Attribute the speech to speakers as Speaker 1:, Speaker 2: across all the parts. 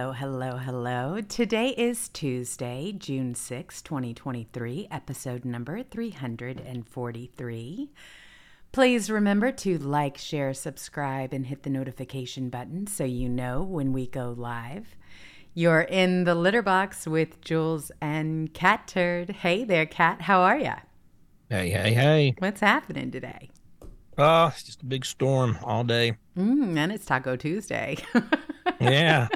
Speaker 1: Hello, hello, hello. Today is Tuesday, June 6, 2023, episode number 343. Please remember to like, share, subscribe, and hit the notification button so you know when we go live. You're in the litter box with Jewels and Catturd. Hey there, Cat. How are ya?
Speaker 2: Hey, hey, hey.
Speaker 1: What's happening today?
Speaker 2: Oh, it's just a big storm all day.
Speaker 1: Mm, and it's Taco Tuesday.
Speaker 2: yeah.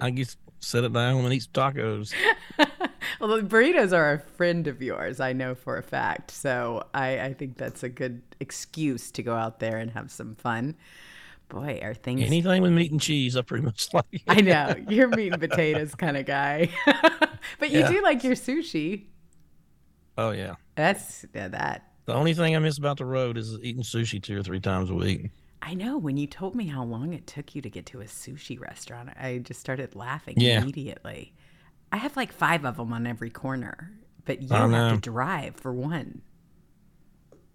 Speaker 2: I just sit it down and eat tacos.
Speaker 1: well, the burritos are a friend of yours, I know for a fact. So I, I think that's a good excuse to go out there and have some fun. Boy, are things
Speaker 2: anything with meat and cheese? I pretty much like.
Speaker 1: I know you're meat and potatoes kind of guy, but you yeah. do like your sushi.
Speaker 2: Oh yeah,
Speaker 1: that's yeah, that.
Speaker 2: The only thing I miss about the road is eating sushi two or three times a week.
Speaker 1: I know. When you told me how long it took you to get to a sushi restaurant, I just started laughing
Speaker 2: yeah.
Speaker 1: immediately. I have like five of them on every corner, but you have to drive for one.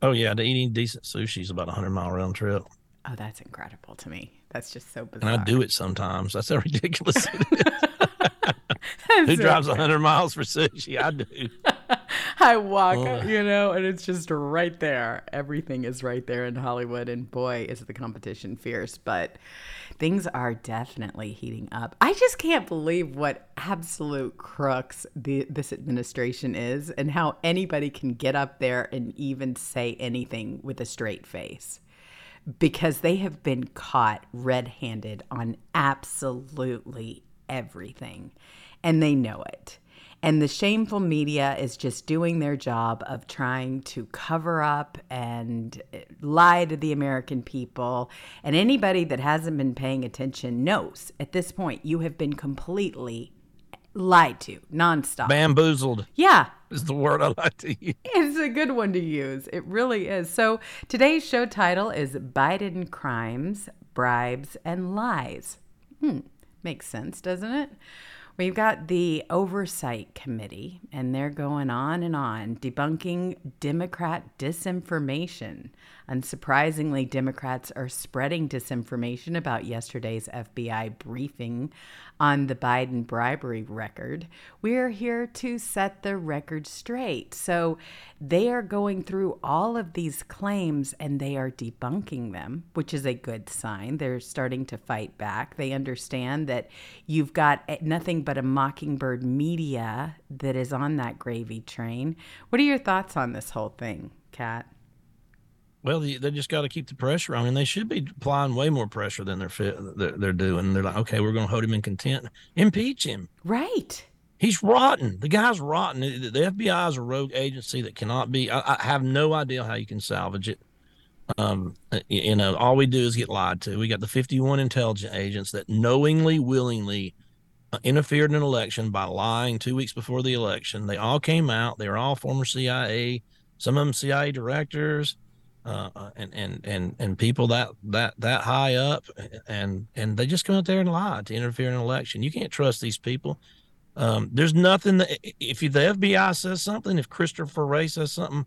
Speaker 2: Oh yeah, to eating decent sushi is about a hundred mile round trip.
Speaker 1: Oh, that's incredible to me. That's just so bizarre.
Speaker 2: And I do it sometimes. That's how ridiculous it is. Who drives a hundred miles for sushi? I do.
Speaker 1: I walk, oh. you know, and it's just right there. Everything is right there in Hollywood, and boy, is the competition fierce. But things are definitely heating up. I just can't believe what absolute crooks the, this administration is, and how anybody can get up there and even say anything with a straight face. Because they have been caught red handed on absolutely everything, and they know it. And the shameful media is just doing their job of trying to cover up and lie to the American people. And anybody that hasn't been paying attention knows at this point you have been completely lied to nonstop.
Speaker 2: Bamboozled.
Speaker 1: Yeah.
Speaker 2: Is the word I like to use.
Speaker 1: It's a good one to use. It really is. So today's show title is Biden Crimes, Bribes, and Lies. Hmm. Makes sense, doesn't it? We've got the Oversight Committee, and they're going on and on debunking Democrat disinformation. Unsurprisingly, Democrats are spreading disinformation about yesterday's FBI briefing on the Biden bribery record. We're here to set the record straight. So they are going through all of these claims and they are debunking them, which is a good sign. They're starting to fight back. They understand that you've got eh, nothing but a mockingbird media that is on that gravy train. What are your thoughts on this whole thing, Kat?
Speaker 2: Well, they, they just got to keep the pressure on, and they should be applying way more pressure than they're fit, they're, they're doing. They're like, okay, we're going to hold him in contempt, impeach him.
Speaker 1: Right.
Speaker 2: He's rotten. The guy's rotten. The FBI is a rogue agency that cannot be. I, I have no idea how you can salvage it. Um, you know, all we do is get lied to. We got the 51 intelligence agents that knowingly, willingly interfered in an election by lying two weeks before the election. They all came out. They were all former CIA. Some of them CIA directors uh, uh, and and and and people that that that high up, and and they just come out there and lie to interfere in an election. You can't trust these people. Um, there's nothing that if the FBI says something, if Christopher Wray says something,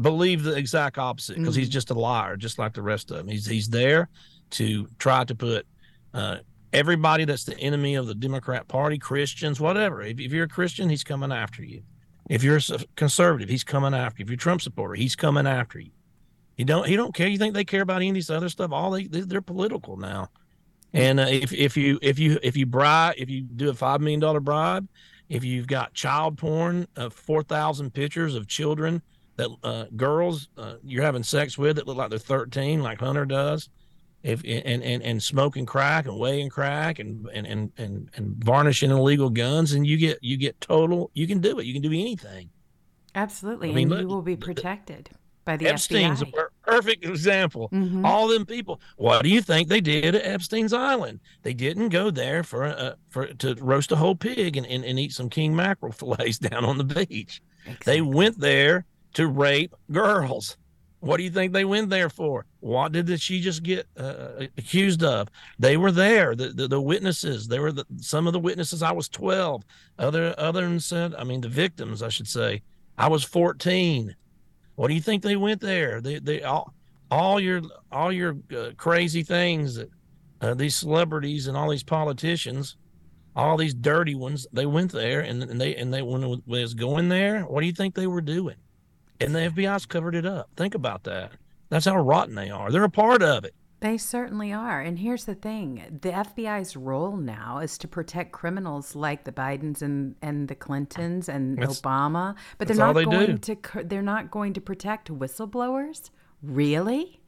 Speaker 2: believe the exact opposite because mm-hmm. he's just a liar, just like the rest of them. He's he's there to try to put uh, everybody that's the enemy of the Democrat Party, Christians, whatever. If, if, you're a Christian, he's coming after you. If you're a conservative, he's coming after you. If you're a Trump supporter, he's coming after you. He don't he don't care. You think they care about any of this other stuff? All they they're political now. And uh, if if you if you if you bribe if you do a five million dollar bribe, if you've got child porn of four thousand pictures of children that uh, girls uh, you're having sex with that look like they're thirteen, like Hunter does, if and and, and smoking crack and weighing crack and and and and, and varnishing illegal guns, and you get you get total. You can do it. You can do anything.
Speaker 1: Absolutely, I mean, and look, you will be protected by the
Speaker 2: Epstein's
Speaker 1: FBI.
Speaker 2: a perfect example. Mm-hmm. All them people. What do you think they did at Epstein's Island? They didn't go there for uh, for to roast a whole pig and, and, and eat some king mackerel fillets down on the beach. Exactly. They went there to rape girls. What do you think they went there for? What did she just get uh, accused of? They were there. The, the, the witnesses. They were the, some of the witnesses. I was twelve. Other other than said. I mean, the victims. I should say. I was fourteen. What do you think they went there? They they all all your all your uh, crazy things that uh, these celebrities and all these politicians, all these dirty ones, they went there and, and they and they when was going there, what do you think they were doing? And the FBI's covered it up. Think about that. That's how rotten they are. They're a part of it.
Speaker 1: They certainly are. And here's the thing the FBI's role now is to protect criminals like the Bidens and, and the Clintons and that's, Obama, but they're not they going do. to they're not going to protect whistleblowers? Really?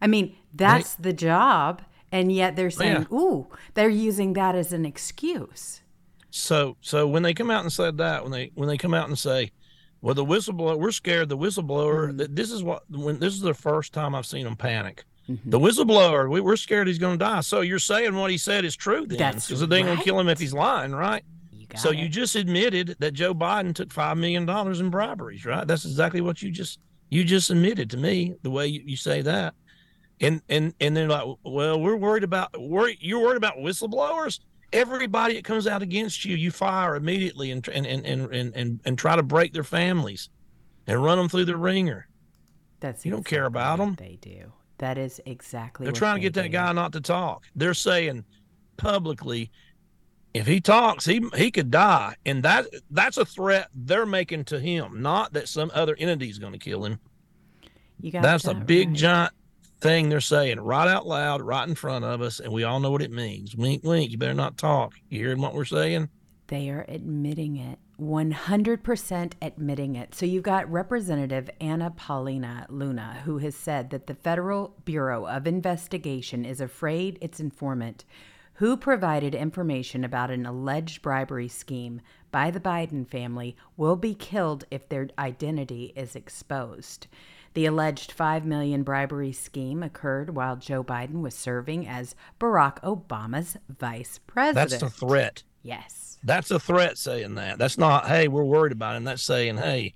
Speaker 1: I mean, that's they, the job and yet they're saying, yeah. "Ooh, they're using that as an excuse."
Speaker 2: So so when they come out and said that, when they when they come out and say, "Well, the whistleblower, we're scared the whistleblower, mm-hmm. this is what when this is the first time I've seen him panic." Mm-hmm. The whistleblower, we, are scared he's going to die. So you're saying what he said is true then? Because they ain't going to kill him if he's lying, right? You so it. you just admitted that Joe Biden took five million dollars in briberies, right? That's exactly what you just you just admitted to me the way you, you say that. And and and they're like, well, we're worried about worry, you're worried about whistleblowers. Everybody that comes out against you, you fire immediately and and and and and, and try to break their families and run them through the ringer.
Speaker 1: That's
Speaker 2: you don't care about them.
Speaker 1: They do. That is exactly.
Speaker 2: They're trying to get that guy not to talk. They're saying publicly, if he talks, he he could die, and that that's a threat they're making to him, not that some other entity is going to kill him.
Speaker 1: You got
Speaker 2: that's
Speaker 1: that
Speaker 2: a big
Speaker 1: right.
Speaker 2: giant thing they're saying right out loud, right in front of us, and we all know what it means. Wink, wink. You better not talk. You hearing what we're saying?
Speaker 1: They are admitting it. 100% admitting it. So you've got Representative Anna Paulina Luna, who has said that the Federal Bureau of Investigation is afraid its informant, who provided information about an alleged bribery scheme by the Biden family, will be killed if their identity is exposed. The alleged 5 million bribery scheme occurred while Joe Biden was serving as Barack Obama's vice president.
Speaker 2: That's the threat.
Speaker 1: Yes.
Speaker 2: That's a threat saying that. That's not, hey, we're worried about him. That's saying, hey.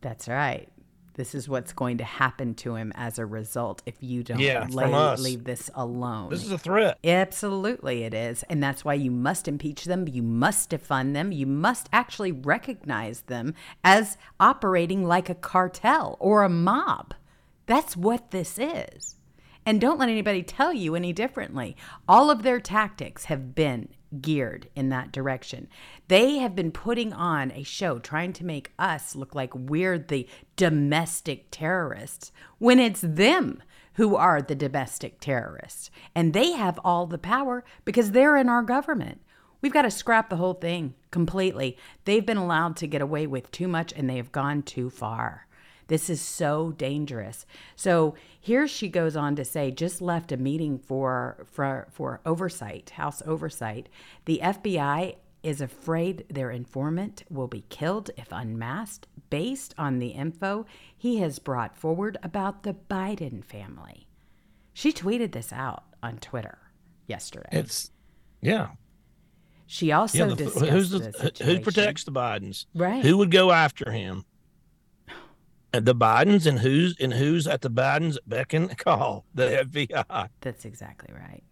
Speaker 1: That's right. This is what's going to happen to him as a result if you don't
Speaker 2: yeah,
Speaker 1: lay, leave this alone.
Speaker 2: This is a threat.
Speaker 1: Absolutely, it is. And that's why you must impeach them. You must defund them. You must actually recognize them as operating like a cartel or a mob. That's what this is. And don't let anybody tell you any differently. All of their tactics have been geared in that direction. They have been putting on a show trying to make us look like we're the domestic terrorists when it's them who are the domestic terrorists. And they have all the power because they're in our government. We've got to scrap the whole thing completely. They've been allowed to get away with too much and they have gone too far. This is so dangerous. So here she goes on to say, just left a meeting for for for oversight, House oversight. The FBI is afraid their informant will be killed if unmasked based on the info he has brought forward about the Biden family. She tweeted this out on Twitter yesterday.
Speaker 2: It's yeah.
Speaker 1: She also yeah, the, discussed
Speaker 2: who's
Speaker 1: the,
Speaker 2: the who protects the Bidens?
Speaker 1: Right.
Speaker 2: Who would go after him? The Bidens and who's and who's at the Bidens beck and call the FBI.
Speaker 1: That's exactly right.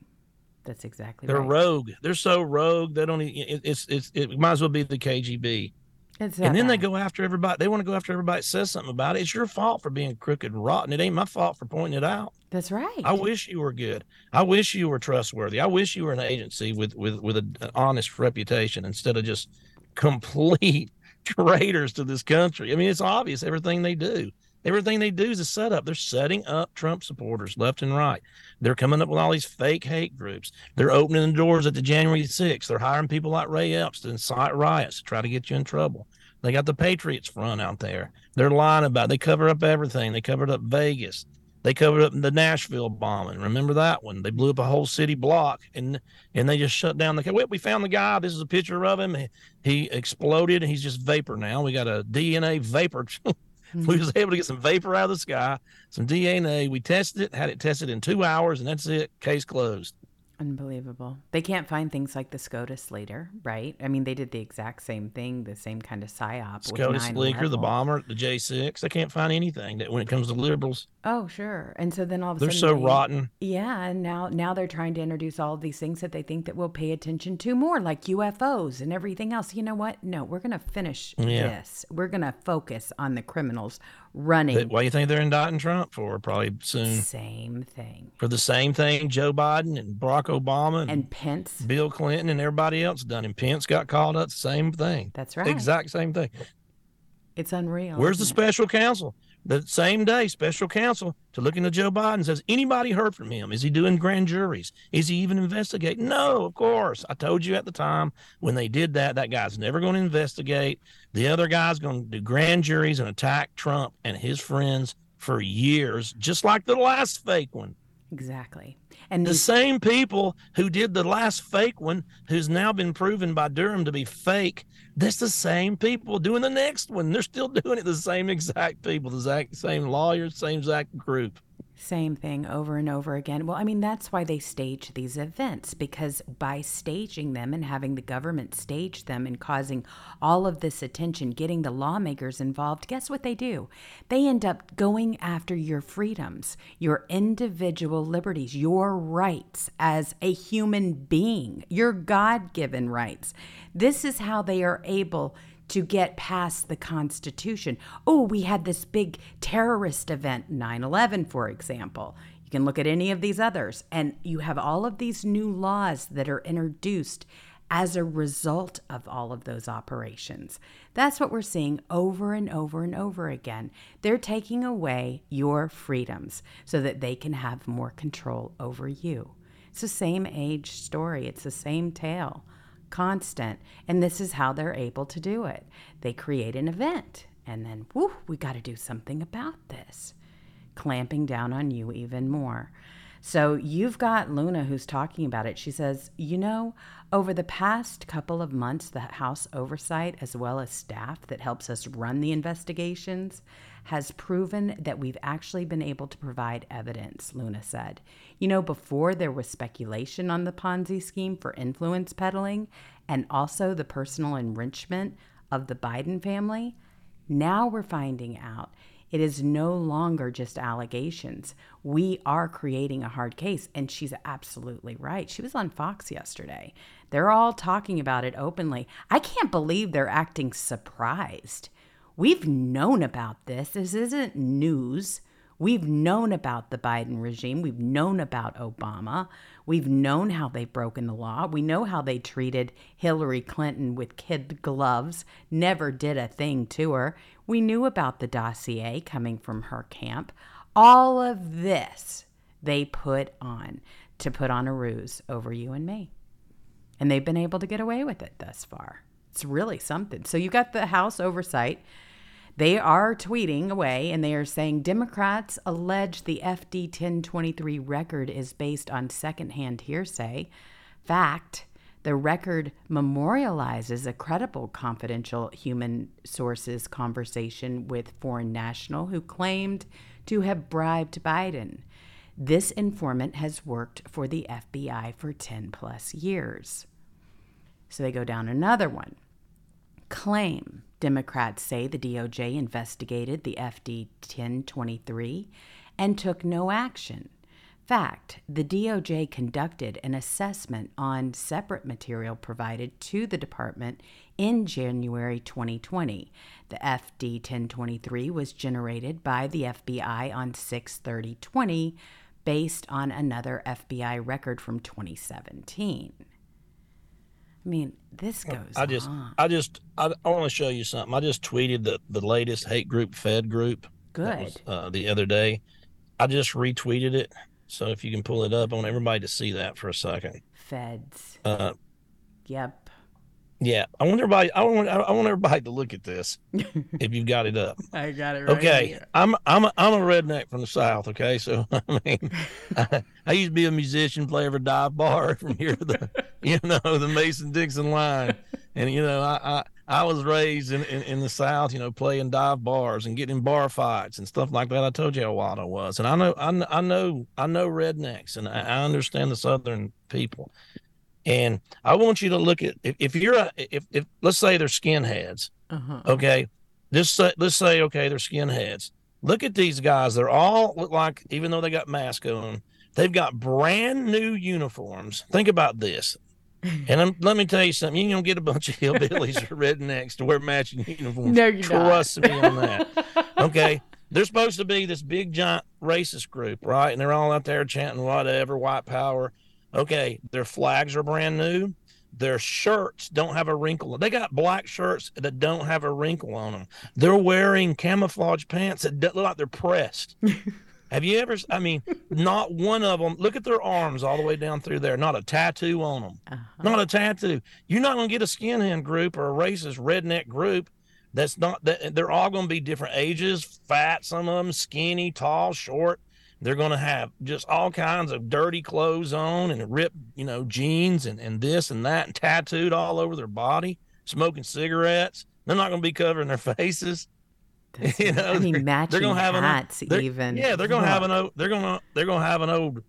Speaker 1: That's exactly
Speaker 2: They're
Speaker 1: right.
Speaker 2: rogue. They're so rogue. They don't. e- It, it's it's it might as well be the KGB.
Speaker 1: It's
Speaker 2: And then they go after everybody. They want to go after everybody that says something about it. It's your fault for being crooked and rotten. It ain't my fault for pointing it out.
Speaker 1: That's right.
Speaker 2: I wish you were good. I wish you were trustworthy. I wish you were an agency with with with an honest reputation instead of just complete traitors to this country. I mean, it's obvious everything they do. Everything they do is a setup. They're setting up Trump supporters left and right. They're coming up with all these fake hate groups. They're opening the doors at the January 6th. They're hiring people like Ray Epps to incite riots to try to get you in trouble. They got the Patriots Front out there. They're lying about. It. They cover up everything. They covered up Vegas. They covered up the Nashville bombing. Remember that one? They blew up a whole city block and and they just shut down the. Well, we found the guy. This is a picture of him. He, he exploded. and He's just vapor now. We got a DNA vapor. Hmm. we was able to get some vapor out of the sky, some DNA. We tested it, had it tested in two hours, and that's it. Case closed.
Speaker 1: Unbelievable. They can't find things like the SCOTUS leader, right? I mean, they did the exact same thing, the same kind of psyop.
Speaker 2: SCOTUS leaker, the bomber, the J6. They can't find anything that when it comes to liberals.
Speaker 1: Oh, sure. And so then all of a sudden, They're
Speaker 2: so
Speaker 1: they-
Speaker 2: rotten.
Speaker 1: Yeah, and now now they're trying to introduce all of these things that they think that we'll pay attention to more, like UFOs and everything else. You know what? No, we're gonna finish
Speaker 2: Yeah.
Speaker 1: this. We're gonna focus on the criminals running.
Speaker 2: Why do you think they're indicting Trump for? Probably soon
Speaker 1: Same thing.
Speaker 2: for the same thing Joe Biden and Barack Obama and,
Speaker 1: And Pence.
Speaker 2: Bill Clinton and everybody else done. And Pence got called up. Same thing.
Speaker 1: That's right.
Speaker 2: Exact same thing.
Speaker 1: It's unreal.
Speaker 2: Where's the
Speaker 1: it?
Speaker 2: special counsel? The same day, special counsel to look into Joe Biden says, anybody heard from him? Is he doing grand juries? Is he even investigating? No, of course. I told you at the time when they did that, that guy's never going to investigate. The other guy's going to do grand juries and attack Trump and his friends for years, just like the last fake one.
Speaker 1: Exactly. And
Speaker 2: The
Speaker 1: these,
Speaker 2: same people who did the last fake one, who's now been proven by Durham to be fake, that's the same people doing the next one. They're still doing it. The same exact people, the exact same lawyers, same exact group.
Speaker 1: Same thing over and over again. Well, I mean, that's why they stage these events because by staging them and having the government stage them and causing all of this attention, getting the lawmakers involved, guess what they do? They end up going after your freedoms, your individual liberties, your rights as a human being, your God given rights. This is how they are able to get past the Constitution. Oh, we had this big terrorist event, 9 11, for example. You can look at any of these others, and you have all of these new laws that are introduced as a result of all of those operations. That's what we're seeing over and over and over again. They're taking away your freedoms so that they can have more control over you. It's the same age story, it's the same tale constant. And this is how they're able to do it. They create an event and then, whoo, we got to do something about this, clamping down on you even more. So you've got Luna who's talking about it. She says, You know, over the past couple of months, the House oversight, as well as staff that helps us run the investigations, has proven that we've actually been able to provide evidence, Luna said. You know, before there was speculation on the Ponzi scheme for influence peddling and also the personal enrichment of the Biden family, now we're finding out it is no longer just allegations. We are creating a hard case. And she's absolutely right. She was on Fox yesterday. They're all talking about it openly. I can't believe they're acting surprised. We've known about this. This isn't news. We've known about the Biden regime. We've known about Obama. We've known how they've broken the law. We know how they treated Hillary Clinton with kid gloves, never did a thing to her. We knew about the dossier coming from her camp. All of this they put on to put on a ruse over you and me. And they've been able to get away with it thus far. It's really something. So you got the House oversight. They are tweeting away and they are saying Democrats allege the FD 1023 record is based on secondhand hearsay. Fact, the record memorializes a credible confidential human sources conversation with foreign national who claimed to have bribed Biden. This informant has worked for the FBI for 10 plus years. So they go down another one. Claim Democrats say the DOJ investigated the FD 1023 and took no action. Fact, the DOJ conducted an assessment on separate material provided to the department in January 2020. The FD 1023 was generated by the FBI on 6/30/20 based on another FBI record from 2017. I mean, this goes.
Speaker 2: I just,
Speaker 1: on.
Speaker 2: I just, I, I want to show you something. I just tweeted the the latest hate group Fed group.
Speaker 1: Good.
Speaker 2: Was, uh, the other day, I just retweeted it. So if you can pull it up, I want everybody to see that for a second.
Speaker 1: Feds.
Speaker 2: Uh,
Speaker 1: Yep.
Speaker 2: yeah, I want everybody. I want. I want everybody to look at this. if you've got it up.
Speaker 1: I got it right
Speaker 2: Okay,
Speaker 1: here.
Speaker 2: I'm I'm a, I'm a redneck from the south. Okay, so I mean, I, I used to be a musician, play for dive bar from here to the you know the Mason Dixon line, and you know I I, I was raised in, in in the south, you know, playing dive bars and getting in bar fights and stuff like that. I told you how wild I was, and I know I, I know I know rednecks, and I, I understand the southern people. And I want you to look at if, if you're a if, if let's say they're skinheads,
Speaker 1: Uh-huh.
Speaker 2: Okay. Just say, let's say, okay, they're skinheads. Look at these guys. They're all look like, even though they got masks on, they've got brand new uniforms. Think about this. And I'm, let me tell you something. You gonna get a bunch of hillbillies or rednecks to wear matching uniforms.
Speaker 1: No, you're not.
Speaker 2: Trust me on that. Okay. They're supposed to be this big giant racist group, right? And they're all out there chanting whatever, white power. Okay, their flags are brand new. Their shirts don't have a wrinkle. They got black shirts that don't have a wrinkle on them. They're wearing camouflage pants that look like they're pressed. have you ever? I mean, not one of them. Look at their arms all the way down through there. Not a tattoo on them.
Speaker 1: Uh-huh.
Speaker 2: Not a tattoo. You're not going to get a skinhead group or a racist redneck group. That's not that. They're all going to be different ages, fat. Some of them skinny, tall, short. They're going to have just all kinds of dirty clothes on and ripped, you know, jeans and, and this and that and tattooed all over their body, smoking cigarettes. They're not going to be covering their faces. You know,
Speaker 1: I mean,
Speaker 2: they're-
Speaker 1: matching
Speaker 2: they're gonna have an-
Speaker 1: hats
Speaker 2: they're-
Speaker 1: even.
Speaker 2: Yeah, they're going to have an old. They're going to they're going to have an old,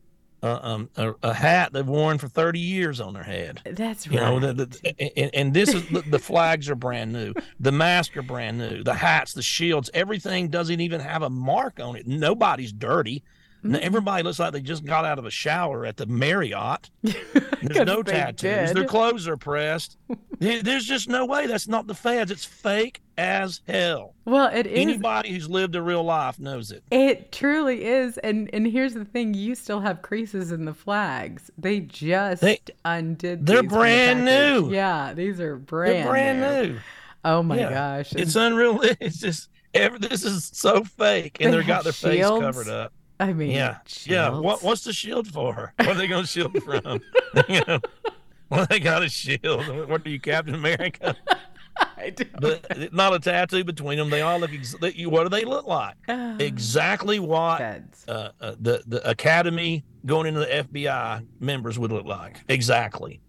Speaker 2: uh, um, a, a hat they've worn for thirty years on their head.
Speaker 1: That's right.
Speaker 2: You know, the, the, and, and this is the, the flags are brand new, the masks are brand new, the hats, the shields, everything doesn't even have a mark on it. Nobody's dirty.
Speaker 1: Mm-hmm.
Speaker 2: Everybody looks like they just got out of a shower at the Marriott. There's no tattoos.
Speaker 1: did.
Speaker 2: Their clothes are pressed. There's just no way. That's not the feds. It's fake as hell.
Speaker 1: well, it is.
Speaker 2: Anybody who's lived a real life knows it.
Speaker 1: It truly is. And and here's the thing: you still have creases in the flags. They just
Speaker 2: They-
Speaker 1: undid.
Speaker 2: they're
Speaker 1: these from the
Speaker 2: brand new.
Speaker 1: Yeah, these are brand.
Speaker 2: They're brand new.
Speaker 1: Oh my
Speaker 2: Yeah.
Speaker 1: gosh!
Speaker 2: It's unreal. It's just every, this is so fake, and
Speaker 1: They
Speaker 2: they've got their
Speaker 1: have
Speaker 2: face covered up.
Speaker 1: I mean,
Speaker 2: Yeah, yeah. What what's the shield for? What are they going to shield from? you know, well, they got a shield. What are you, Captain America?
Speaker 1: I don't
Speaker 2: But not a tattoo between them. They all look. Ex- what do they look like?
Speaker 1: know.
Speaker 2: Exactly what uh, uh, the the academy going into the FBI members would look like. Exactly.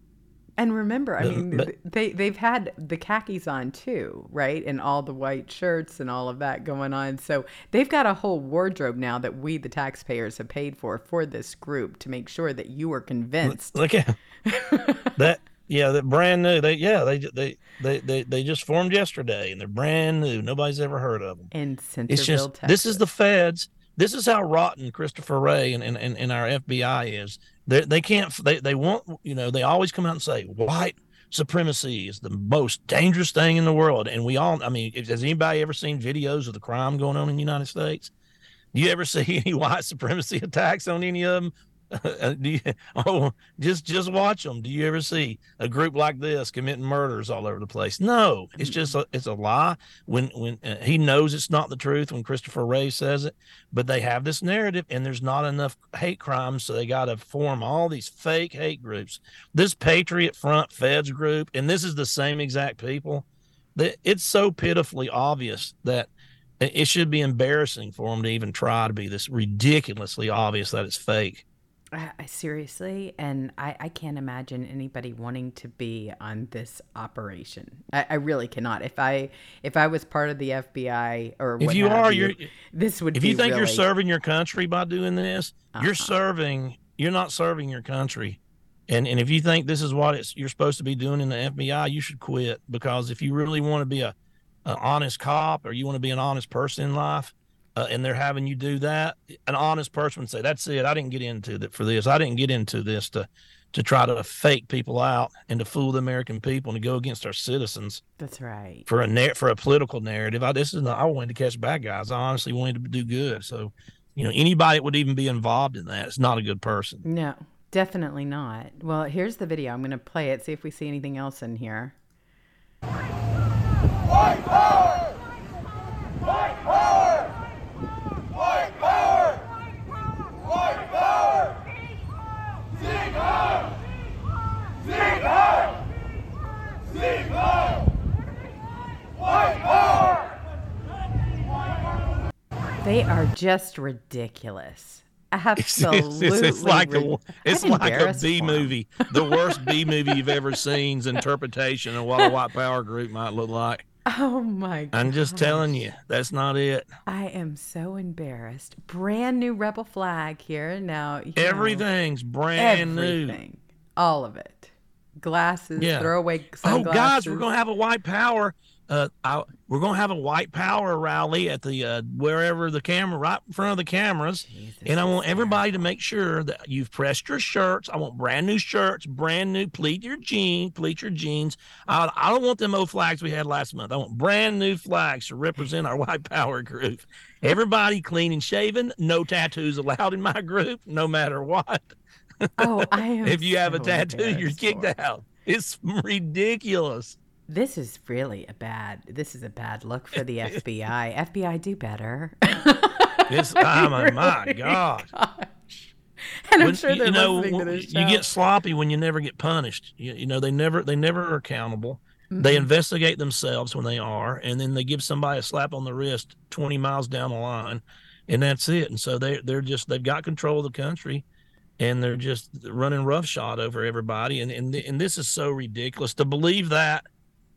Speaker 1: And remember, I mean,
Speaker 2: but-
Speaker 1: they they've had the khakis on too, right? And all the white shirts and all of that going on. So they've got a whole wardrobe now that we, the taxpayers, have paid for for this group to make sure that you are convinced.
Speaker 2: Look at that. Yeah, that brand new. They yeah they they they they, they just formed yesterday, and they're brand new. Nobody's ever heard of them.
Speaker 1: in Centerville,
Speaker 2: It's just
Speaker 1: Texas.
Speaker 2: this is the feds. This is how rotten Christopher Wray and, and, and, and our FBI is. They they can't they they want you know they always come out and say white supremacy is the most dangerous thing in the world, and we all I mean has anybody ever seen videos of the crime going on in the United States? Do you ever see any white supremacy attacks on any of them? Do you, oh, just just watch them. Do you ever see a group like this committing murders all over the place? No, it's just a, it's a lie. When when uh, he knows it's not the truth when Christopher Wray says it, but they have this narrative, and there's not enough hate crimes, so they got to form all these fake hate groups. This Patriot Front Feds group, and this is the same exact people. That it's so pitifully obvious that it should be embarrassing for them to even try to be this ridiculously obvious that it's fake.
Speaker 1: I, I seriously, and I, I can't imagine anybody wanting to be on this operation. I, I really cannot. If I if I was part of the FBI or
Speaker 2: If you are,
Speaker 1: you,
Speaker 2: you're
Speaker 1: this would
Speaker 2: if you think you're serving your country by doing this,
Speaker 1: Uh-uh.
Speaker 2: you're uh-huh. serving. You're not serving your country. And and if you think this is what it's you're supposed to be doing in the FBI, you should quit because if you really want to be a an honest cop or you want to be an honest person in life, uh, and they're having you do that, an honest person would say, "That's it. I didn't get into that for this. I didn't get into this to to try to fake people out and to fool the American people and to go against our citizens."
Speaker 1: That's right.
Speaker 2: For a for a political narrative, I this is not, I wanted to catch bad guys. I honestly wanted to do good. So, you know, anybody that would even be involved in that is not a good person.
Speaker 1: No, definitely not. Well, here's the video. I'm going to play it. See if we see anything else in here. White power! White power! White power! White power! Sieg Heil! Sieg Heil! Sieg Heil! White power! They are just ridiculous. Absolutely,
Speaker 2: it's, it's, it's like a it's like a B movie, the worst B movie you've ever seen's interpretation of what a white power group might look like.
Speaker 1: Oh my god.
Speaker 2: I'm just telling you, that's not it.
Speaker 1: I am so embarrassed. Brand new rebel flag here. Now
Speaker 2: everything's
Speaker 1: know,
Speaker 2: brand
Speaker 1: everything, new. All of it. Glasses, yeah. throwaway sunglasses.
Speaker 2: Oh guys, we're gonna have a white power uh, I, we're going to have a white power rally at the uh, wherever the camera, right in front of the cameras, Jesus and I want everybody to make sure that you've pressed your shirts. I want brand new shirts, brand new pleat your jeans, pleat your jeans. I, I don't want them old flags we had last month. I want brand new flags to represent our white power group. Everybody clean and shaven, no tattoos allowed in my group, no matter what.
Speaker 1: Oh, I am.
Speaker 2: if you
Speaker 1: so
Speaker 2: have a tattoo, you're kicked out. It's ridiculous.
Speaker 1: This is really a bad. This is a bad look for the FBI. FBI, do better.
Speaker 2: this, oh my, really, my God.
Speaker 1: Gosh. And I'm sure they're you know, listening to this show.
Speaker 2: You get sloppy when you never get punished. You, you know, they never, they never are accountable. Mm-hmm. They investigate themselves when they are, and then they give somebody a slap on the wrist 20 miles down the line, and that's it. And so they, they're just, they've got control of the country and they're just running roughshod over everybody. And, and, and this is so ridiculous to believe that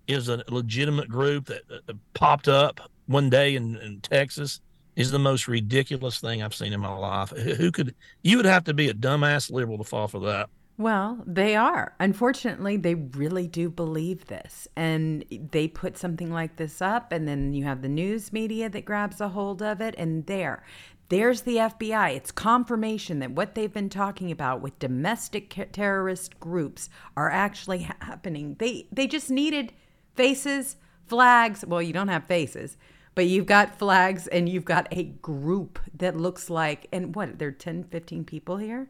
Speaker 2: is a legitimate group that, uh, uh, popped up one day in, in Texas is the most ridiculous thing I've seen in my life. Who could you would have to be a dumbass liberal to fall for that?
Speaker 1: Well, they are. Unfortunately, they really do believe this. And they put something like this up, and then you have the news media that grabs a hold of it, and there. There's the FBI. It's confirmation that what they've been talking about with domestic terrorist groups are actually happening. They they just needed faces, flags. Well, you don't have faces, but you've got flags and you've got a group that looks like, and what, there are 10, 15 people here?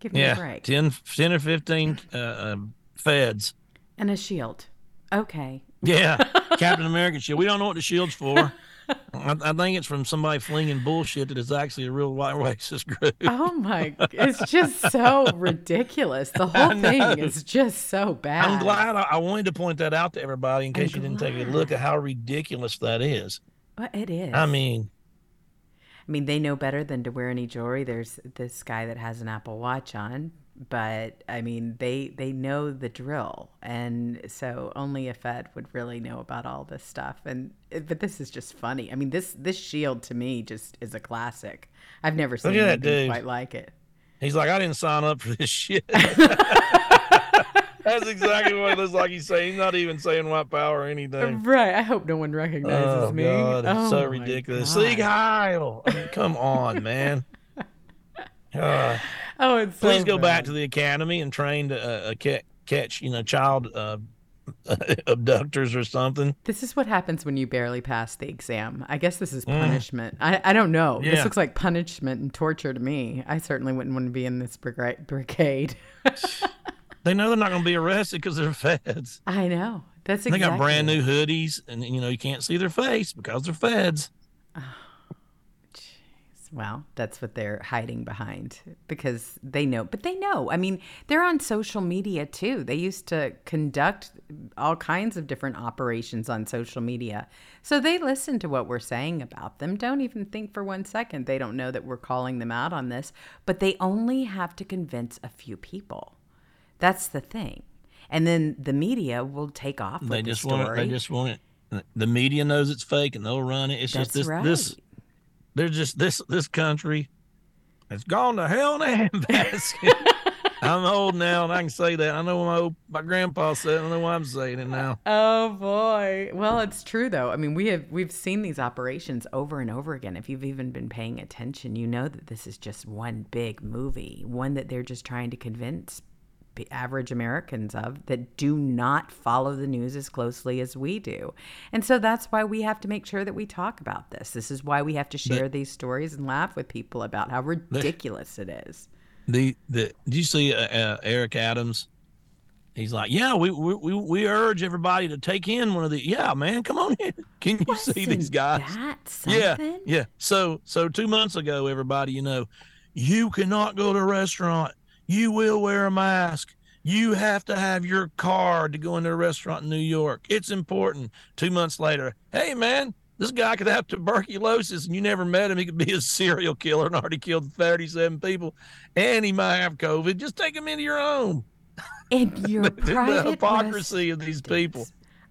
Speaker 1: Give me
Speaker 2: yeah,
Speaker 1: a break.
Speaker 2: 10, 10 or 15 uh, uh, feds.
Speaker 1: And a shield. Okay.
Speaker 2: Yeah, Captain America shield. We don't know what the shield's for. I, I, think it's from somebody flinging bullshit that is actually a real white racist group.
Speaker 1: Oh my! It's just so ridiculous. The whole thing is just so bad.
Speaker 2: I'm glad. I, I, wanted to point that out to everybody in case I'm you didn't take a look at how ridiculous that is.
Speaker 1: Well, it is.
Speaker 2: I mean,
Speaker 1: I mean, they know better than to wear any jewelry. There's this guy that has an Apple Watch on but I mean they they know the drill, and so only a Fed would really know about all this stuff. And but this is just funny. I mean this this shield to me just is a classic. I've never seen anything quite like it.
Speaker 2: He's like, I didn't sign up for this shit. That's exactly what it looks like he's saying. He's not even saying white power or anything.
Speaker 1: Right. I hope no one recognizes
Speaker 2: oh,
Speaker 1: me.
Speaker 2: God, it's oh, so ridiculous. Sieg Heil. I mean, come on, man.
Speaker 1: Uh, Oh, it's
Speaker 2: please
Speaker 1: so
Speaker 2: go back to the academy and train to uh, uh catch, you know, child uh, abductors or something.
Speaker 1: This is what happens when you barely pass the exam. I guess this is mm. punishment. Mm. I, I don't know. Yeah. This looks like punishment and torture to me. I certainly wouldn't want to be in this brigade.
Speaker 2: they know they're not going to be arrested because they're feds.
Speaker 1: I know. That's
Speaker 2: exactly.
Speaker 1: They
Speaker 2: got brand new hoodies, and you know you can't see their face because they're feds.
Speaker 1: Well, that's what they're hiding behind because they know, but they know. I mean, they're on social media too. They used to conduct all kinds of different operations on social media. So they listen to what we're saying about them. Don't even think for one second they don't know that we're calling them out on this, but they only have to convince a few people. That's the thing. And then the media will take off
Speaker 2: they
Speaker 1: just
Speaker 2: the want it. They just want it. The media knows it's fake and they'll run it. It's
Speaker 1: That's
Speaker 2: just this
Speaker 1: right.
Speaker 2: this there's just this this country has gone to hell in a handbasket. I'm old now and I can say that. I know my old, my grandpa said. I know why I'm saying it now.
Speaker 1: Oh boy. Well, it's true though. I mean, we have we've seen these operations over and over again. If you've even been paying attention, you know that this is just one big movie, one that they're just trying to convince average Americans of that do not follow the news as closely as we do. And so that's why we have to make sure that we talk about this. This is why we have to share the, these stories and laugh with people about how ridiculous the, it is.
Speaker 2: The the do you see uh, uh, Eric Adams? He's like, yeah, we, we we urge everybody to take in one of the. Yeah, man, come on in. Can you Wasn't see these guys?
Speaker 1: yeah,
Speaker 2: yeah. So so two months ago, everybody, you know, you cannot go to a restaurant you will wear a mask. You have to have your card to go into a restaurant in New York. It's important. Two months later, hey, man, this guy could have tuberculosis and you never met him. He could be a serial killer and already killed 37 people. And he might have COVID. Just take him into your home.
Speaker 1: In your
Speaker 2: the hypocrisy of these people.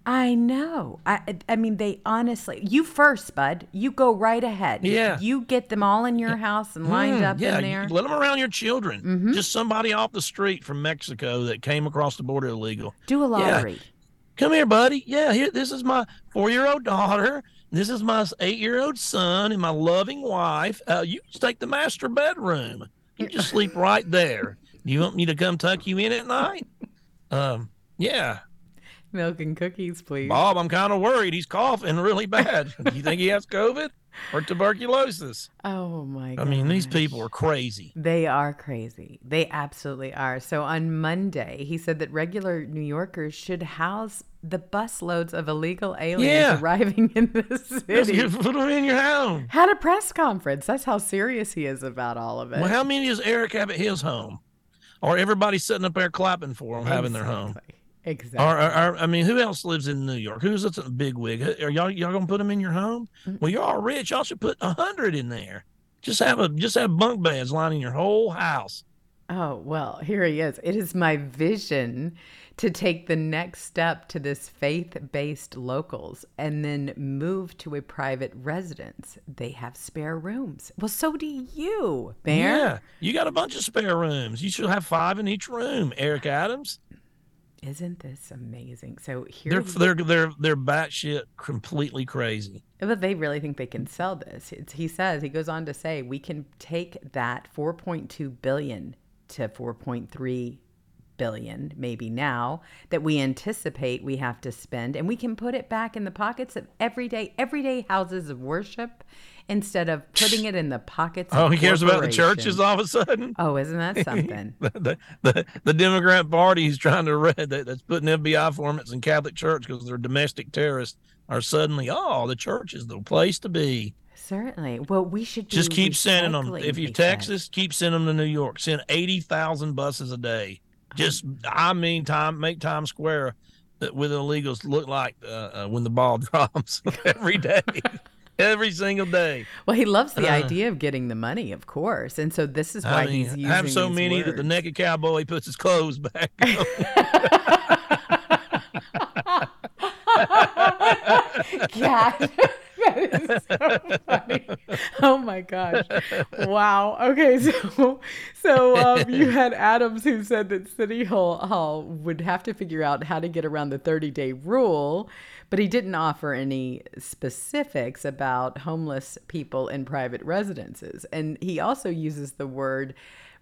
Speaker 1: I know. I I mean, they honestly. You first, Bud. You go right ahead.
Speaker 2: Yeah.
Speaker 1: You get them all in your yeah. house and lined mm, up
Speaker 2: yeah,
Speaker 1: in there.
Speaker 2: let them around your children. Mm-hmm. Just somebody off the street from Mexico that came across the border illegal.
Speaker 1: Do a lottery. Yeah.
Speaker 2: Come here, buddy. Yeah, here. This is my four-year-old daughter. This is my eight-year-old son and my loving wife. Uh, you just take the master bedroom. You just sleep right there. You want me to come tuck you in at night? Um, yeah.
Speaker 1: Milk and cookies, please.
Speaker 2: Bob, I'm kind of worried. He's coughing really bad. Do you think he has COVID or tuberculosis?
Speaker 1: Oh my god.
Speaker 2: I mean, these people are crazy.
Speaker 1: They are crazy. They absolutely are. So on Monday, he said that regular New Yorkers should house the busloads of illegal aliens yeah. arriving in the city.
Speaker 2: Just put them in your home.
Speaker 1: Had a press conference. That's how serious he is about all of it.
Speaker 2: Well, how many does Eric have at his home? Or everybody sitting up there clapping for him exactly. having their home?
Speaker 1: Exactly.
Speaker 2: Or, or, or, I mean, who else lives in New York? Who's a big wig? Are y'all y'all gonna put them in your home? Well, you're all rich. Y'all should put a hundred in there. Just have a just have bunk beds lining your whole house.
Speaker 1: Oh well, here he is. It is my vision to take the next step to this faith-based locals and then move to a private residence. They have spare rooms. Well, so do you, Bear.
Speaker 2: Yeah, you got a bunch of spare rooms. You should have five in each room. Eric Adams.
Speaker 1: Isn't this amazing? So here
Speaker 2: they're they're they're they're batshit completely crazy.
Speaker 1: But they really think they can sell this. It's, he says he goes on to say we can take that 4.2 billion to 4.3 billion maybe now that we anticipate we have to spend and we can put it back in the pockets of everyday everyday houses of worship instead of putting it in the pockets.
Speaker 2: Oh, he cares about the churches all of a sudden.
Speaker 1: Oh, isn't that something?
Speaker 2: the, the, the Democrat Party is trying to read that, that's putting FBI formats in Catholic Church because they're domestic terrorists are suddenly oh the church is the place to be.
Speaker 1: Certainly. Well, we should
Speaker 2: just keep sending them. If you're Texas, keep sending them to New York. Send eighty thousand buses a day. Just I mean, time make Times Square with illegals look like uh, uh, when the ball drops every day every single day.
Speaker 1: Well, he loves the uh, idea of getting the money, of course, and so this is why I mean, he's using.
Speaker 2: Have so many
Speaker 1: words.
Speaker 2: that the naked cowboy puts his clothes back.
Speaker 1: God. that is so funny. Oh my gosh. Wow. Okay, so so um, you had Adams who said that City Hall, Hall would have to figure out how to get around the 30 day rule but he didn't offer any specifics about homeless people in private residences. And he also uses the word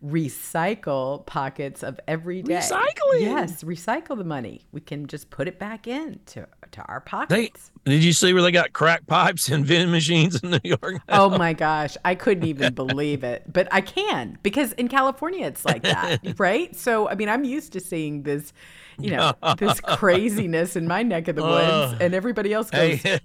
Speaker 1: recycle pockets of every day.
Speaker 2: Recycling.
Speaker 1: Yes, recycle the money. We can just put it back in to, to our pockets.
Speaker 2: They, did you see where they got crack pipes and vending machines in New York?
Speaker 1: Now? Oh my gosh, I couldn't even believe it. But I can because in California it's like that, right? So I mean, I'm used to seeing this you know, this craziness in my neck of the woods, uh, and everybody else goes.
Speaker 2: Hey,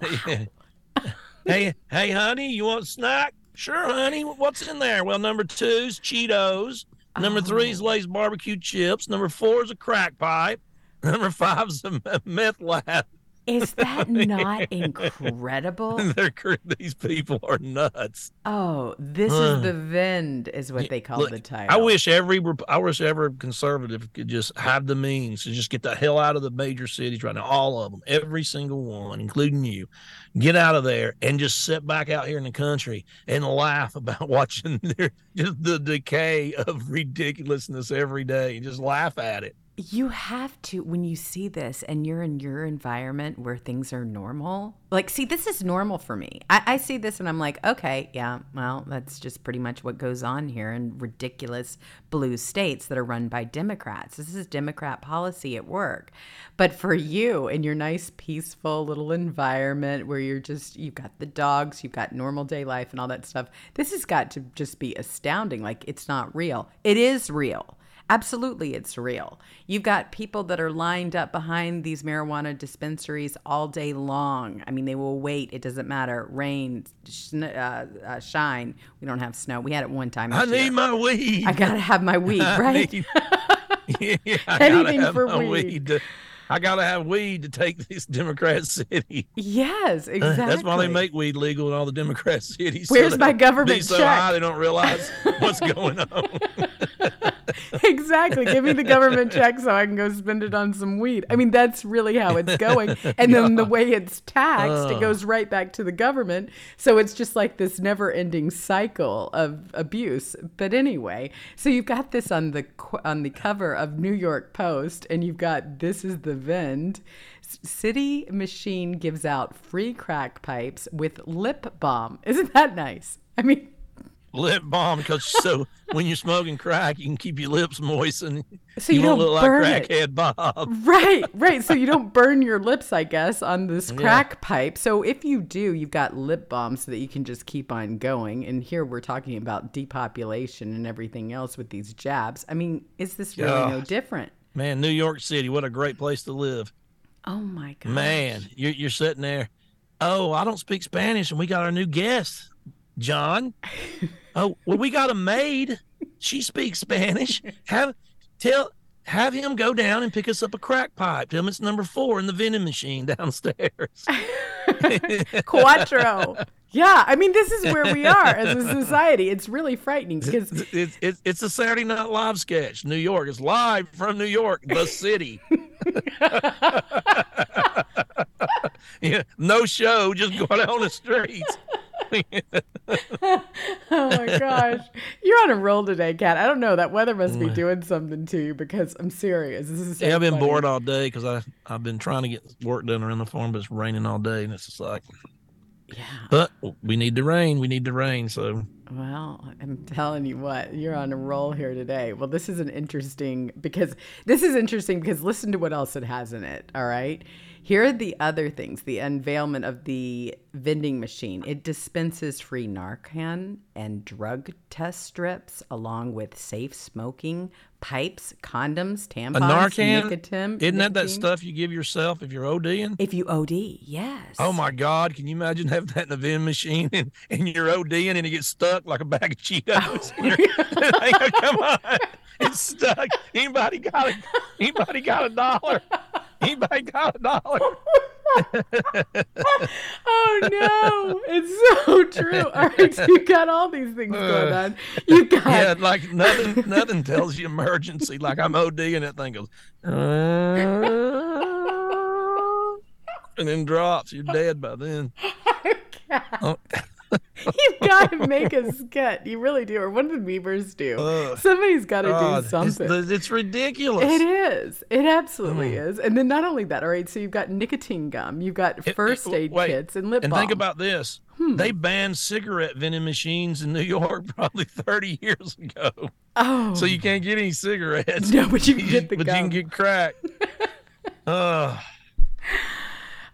Speaker 2: hey, hey, honey, you want snack? Sure, honey. What's in there? Well, number two's Cheetos. Number oh. three is Lay's barbecue chips. Number four is a crack pipe. Number five's a meth lab.
Speaker 1: Is that not incredible?
Speaker 2: They're, these people are nuts.
Speaker 1: Oh, this is the Vend, is what they call
Speaker 2: Look,
Speaker 1: the title.
Speaker 2: I wish every I wish every conservative could just have the means to just get the hell out of the major cities right now, all of them, every single one, including you. Get out of there and just sit back out here in the country and laugh about watching their just the decay of ridiculousness every day and just laugh at it.
Speaker 1: You have to, when you see this and you're in your environment where things are normal, like, see, this is normal for me. I, I see this and I'm like, okay, yeah, well, that's just pretty much what goes on here in ridiculous blue states that are run by Democrats. This is Democrat policy at work. But for you in your nice, peaceful little environment where you're just, you've got the dogs, you've got normal day life and all that stuff, this has got to just be astounding. Like, it's not real. It is real. Absolutely, it's real. You've got people that are lined up behind these marijuana dispensaries all day long. I mean, they will wait. It doesn't matter. Rain, sh- uh, uh, shine. We don't have snow. We had it one time.
Speaker 2: I
Speaker 1: year.
Speaker 2: need my weed.
Speaker 1: I gotta have my weed, right?
Speaker 2: need- yeah, I gotta have
Speaker 1: for
Speaker 2: my
Speaker 1: weed.
Speaker 2: to- I gotta have weed to take this Democrat city.
Speaker 1: yes, exactly.
Speaker 2: That's why they make weed legal in all the Democrat cities.
Speaker 1: Where's
Speaker 2: that
Speaker 1: my government
Speaker 2: be so
Speaker 1: check?
Speaker 2: high they don't realize what's going on.
Speaker 1: exactly. Give me the government check so I can go spend it on some weed. I mean, that's really how it's going. And then the way it's taxed, it goes right back to the government. So it's just like this never ending cycle of abuse. But anyway, so you've got this on the on the cover of New York Post, and you've got this is the Vend. City Machine gives out free crack pipes with lip balm. Isn't that nice? I mean,
Speaker 2: Lip balm, because so when you're smoking crack, you can keep your lips moist and
Speaker 1: So you
Speaker 2: won't
Speaker 1: don't
Speaker 2: look
Speaker 1: burn
Speaker 2: like
Speaker 1: it.
Speaker 2: crackhead Bob.
Speaker 1: Right, right. So you don't burn your lips, I guess, on this crack pipe. So if you do, you've got lip balm so that you can just keep on going. And here we're talking about depopulation and everything else with these jabs. I mean, is this really no different?
Speaker 2: Man, New York City, what a great place to live.
Speaker 1: Oh my god.
Speaker 2: Man, you're, you're sitting there. Oh, I don't speak Spanish, and we got our new guest, John. oh, well, we got a maid. She speaks Spanish. Have tell have him go down and pick us up a crack pipe. Tell him it's number four in the vending machine downstairs.
Speaker 1: Quattro. Yeah, I mean, this is where we are as a society. It's really frightening because
Speaker 2: it's, it's it's a Saturday Night Live sketch. New York. It's live from New York, the city. yeah, no show, just going out on the streets.
Speaker 1: oh my gosh, you're on a roll today, Kat. I don't know. That weather must be mm. doing something to you because I'm serious. This is so
Speaker 2: Yeah, I've been
Speaker 1: funny.
Speaker 2: bored all day because I I've been trying to get work done around the farm, but it's raining all day, and it's just like.
Speaker 1: Yeah.
Speaker 2: But we need the rain. We need the rain. So
Speaker 1: Well, I'm telling you what, you're on a roll here today. Well, this is an interesting because this is interesting because listen to what else it has in it. All right. Here are the other things the unveilment of the vending machine. It dispenses free Narcan and drug test strips, along with safe smoking pipes, condoms, tampons,
Speaker 2: a Narcan,
Speaker 1: nicotine.
Speaker 2: isn't that that stuff you give yourself if you're ODing?
Speaker 1: If you OD, yes.
Speaker 2: Oh my God! Can you imagine having that in a vending machine and, and you're ODing and it gets stuck like a bag of Cheetos?
Speaker 1: Oh
Speaker 2: Come on, it's stuck. Anybody got a Anybody got a dollar? Anybody got a dollar?
Speaker 1: Oh no, it's so true. All right, so you got all these things going on. You got
Speaker 2: Yeah, like nothing. Nothing tells you emergency. Like I'm OD, and that thing goes, "Uh," and then drops. You're dead by then. Oh,
Speaker 1: You've got to make a skit. You really do, or what do the Beavers do.
Speaker 2: Ugh.
Speaker 1: Somebody's got to do something.
Speaker 2: it's ridiculous.
Speaker 1: It is. It absolutely is. And then not only that, all right. So you've got nicotine gum, you've got first
Speaker 2: it-
Speaker 1: aid
Speaker 2: wait,
Speaker 1: kits, and lip
Speaker 2: And
Speaker 1: balm.
Speaker 2: think about this.
Speaker 1: Hmm.
Speaker 2: They banned cigarette vending machines in New York probably 30 years ago.
Speaker 1: oh,
Speaker 2: So you can't get any cigarettes.
Speaker 1: no, but you can get the
Speaker 2: but
Speaker 1: gum.
Speaker 2: you can get crack. uh,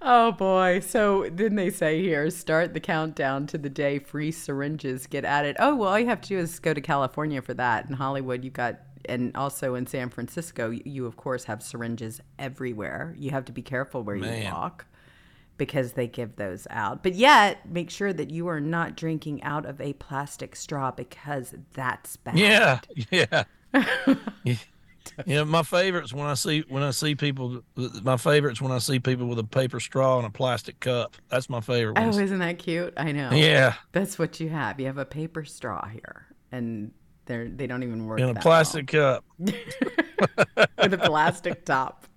Speaker 1: Oh boy. So then they say here, start the countdown to the day free syringes get added. Oh, well, all you have to do is go to California for that. In Hollywood, you've got, and also in San Francisco, you, you of course have syringes everywhere. You have to be careful where you walk because they give those out. But yet, make sure that you are not drinking out of a plastic straw because that's bad.
Speaker 2: yeah, yeah. Yeah, my favorites when I see when I see people. My favorites when I see people with a paper straw and a plastic cup. That's my favorite.
Speaker 1: Oh, isn't that cute? I know.
Speaker 2: Yeah,
Speaker 1: That's what you have. You have a paper straw here, and they're they don't even work.
Speaker 2: in a plastic cup.
Speaker 1: with a plastic top.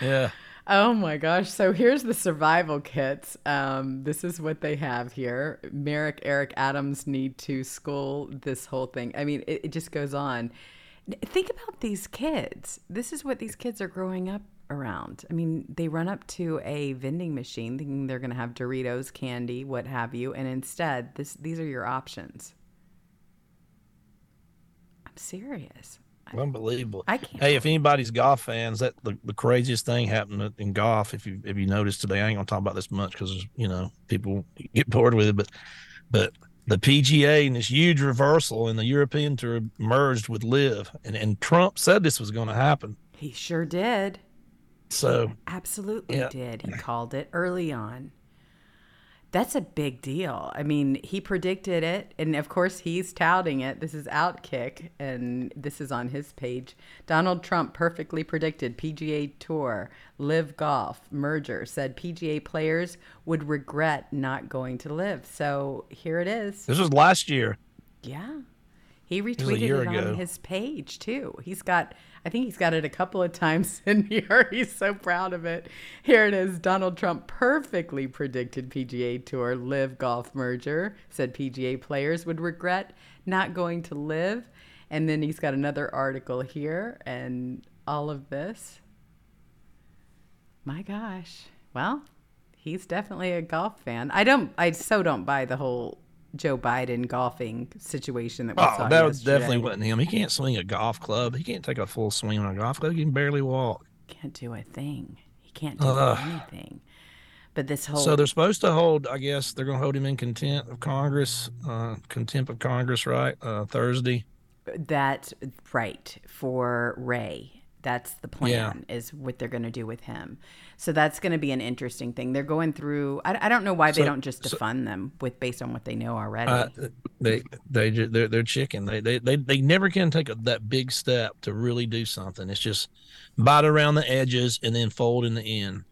Speaker 2: Yeah.
Speaker 1: Oh my gosh. So here's the survival kits. Um, this is what they have here. Merrick, Eric Adams need to school this whole thing. I mean, it, it just goes on. Think about these kids. This is what these kids are growing up around. I mean, they run up to a vending machine thinking they're going to have Doritos, candy, what have you, and instead, this these are your options. I'm serious.
Speaker 2: Unbelievable.
Speaker 1: I can't.
Speaker 2: Hey, if anybody's golf fans, that the, the craziest thing happened in golf. If you if you noticed today, I ain't gonna talk about this much because you know people get bored with it. But but the PGA and this huge reversal in the European Tour merged with LIV, and and Trump said this was going to happen.
Speaker 1: He sure did.
Speaker 2: So
Speaker 1: Absolutely
Speaker 2: Yeah.
Speaker 1: did. He called it early on. That's a big deal. I mean, he predicted it, and of course, he's touting it. This is Outkick, and this is on his page. Donald Trump perfectly predicted PGA Tour, LIV Golf merger, said PGA players would regret not going to LIV. So here it is.
Speaker 2: this was last year.
Speaker 1: Yeah. He retweeted it
Speaker 2: ago.
Speaker 1: on his page too. He's got, I think he's got it a couple of times in here. He's so proud of it. Here it is. Donald Trump perfectly predicted PGA Tour LIV Golf merger. Said PGA players would regret not going to LIV. And then he's got another article here and all of this. My gosh. Well, he's definitely a golf fan. I don't, I so don't buy the whole Joe Biden golfing situation that we
Speaker 2: Oh,
Speaker 1: saw.
Speaker 2: that was
Speaker 1: yesterday.
Speaker 2: definitely wasn't him. He can't swing a golf club. He can't take a full swing on a golf club. He can barely walk.
Speaker 1: Can't do a thing. He can't do
Speaker 2: Ugh.
Speaker 1: anything. But this whole
Speaker 2: So they're supposed to hold. I guess they're going to hold him in contempt of Congress, uh, contempt of Congress, right? Uh, Thursday.
Speaker 1: That's right for Wray. That's the plan. Is what they're going to do with him. So that's going to be an interesting thing. They're going through. I, I don't know why they don't just defund them with based on what they know already.
Speaker 2: Uh, they they they're, they're chicken. They they they, they never can take a, that big step to really do something. It's just bite around the edges and then fold in the end.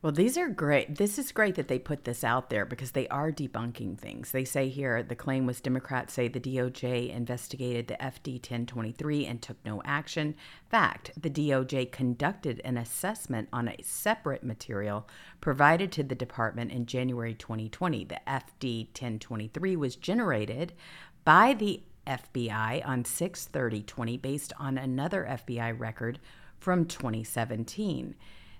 Speaker 1: Well, these are great. This is great that they put this out there because they are debunking things. They say here the claim was Democrats say the DOJ investigated the FD 1023 and took no action. Fact, the DOJ conducted an assessment on a separate material provided to the department in January 2020. The FD 1023 was generated by the FBI on 6/30/20 based on another FBI record from 2017.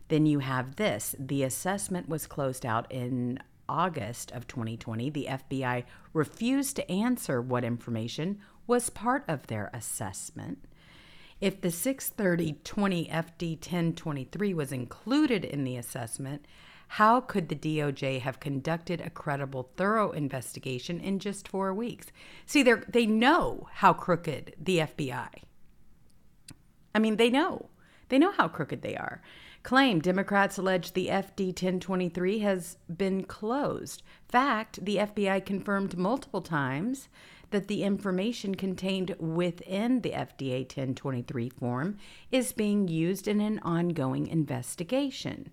Speaker 1: Then you have this. The assessment was closed out in August of 2020. The FBI refused to answer what information was part of their assessment. If the 63020 FD 1023 was included in the assessment, how could the DOJ have conducted a credible, thorough investigation in just four weeks? See, they they know how crooked the FBI. I mean, they know. They know how crooked they are. Claim Democrats allege the FD 1023 has been closed. Fact, the FBI confirmed multiple times that the information contained within the FDA 1023 form is being used in an ongoing investigation.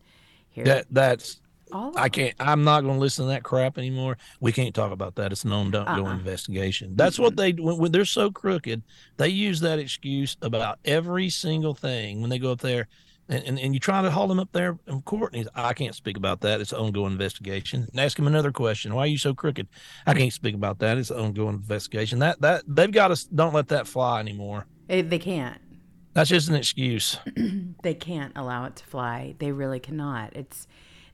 Speaker 1: Here,
Speaker 2: That that's
Speaker 1: all
Speaker 2: I can't. I'm not going to listen to that crap anymore. We can't talk about that. It's an on don't go
Speaker 1: Uh-uh.
Speaker 2: investigation. That's what they when, when they're so crooked. They use that excuse about every single thing when they go up there. And, and, and you try to haul him up there in court, and he's, I can't speak about that. It's an ongoing investigation. And ask him another question. Why are you so crooked? I can't speak about that. It's an ongoing investigation. That that they've got to don't let that fly anymore.
Speaker 1: They can't.
Speaker 2: That's just an excuse.
Speaker 1: they can't allow it to fly. They really cannot. It's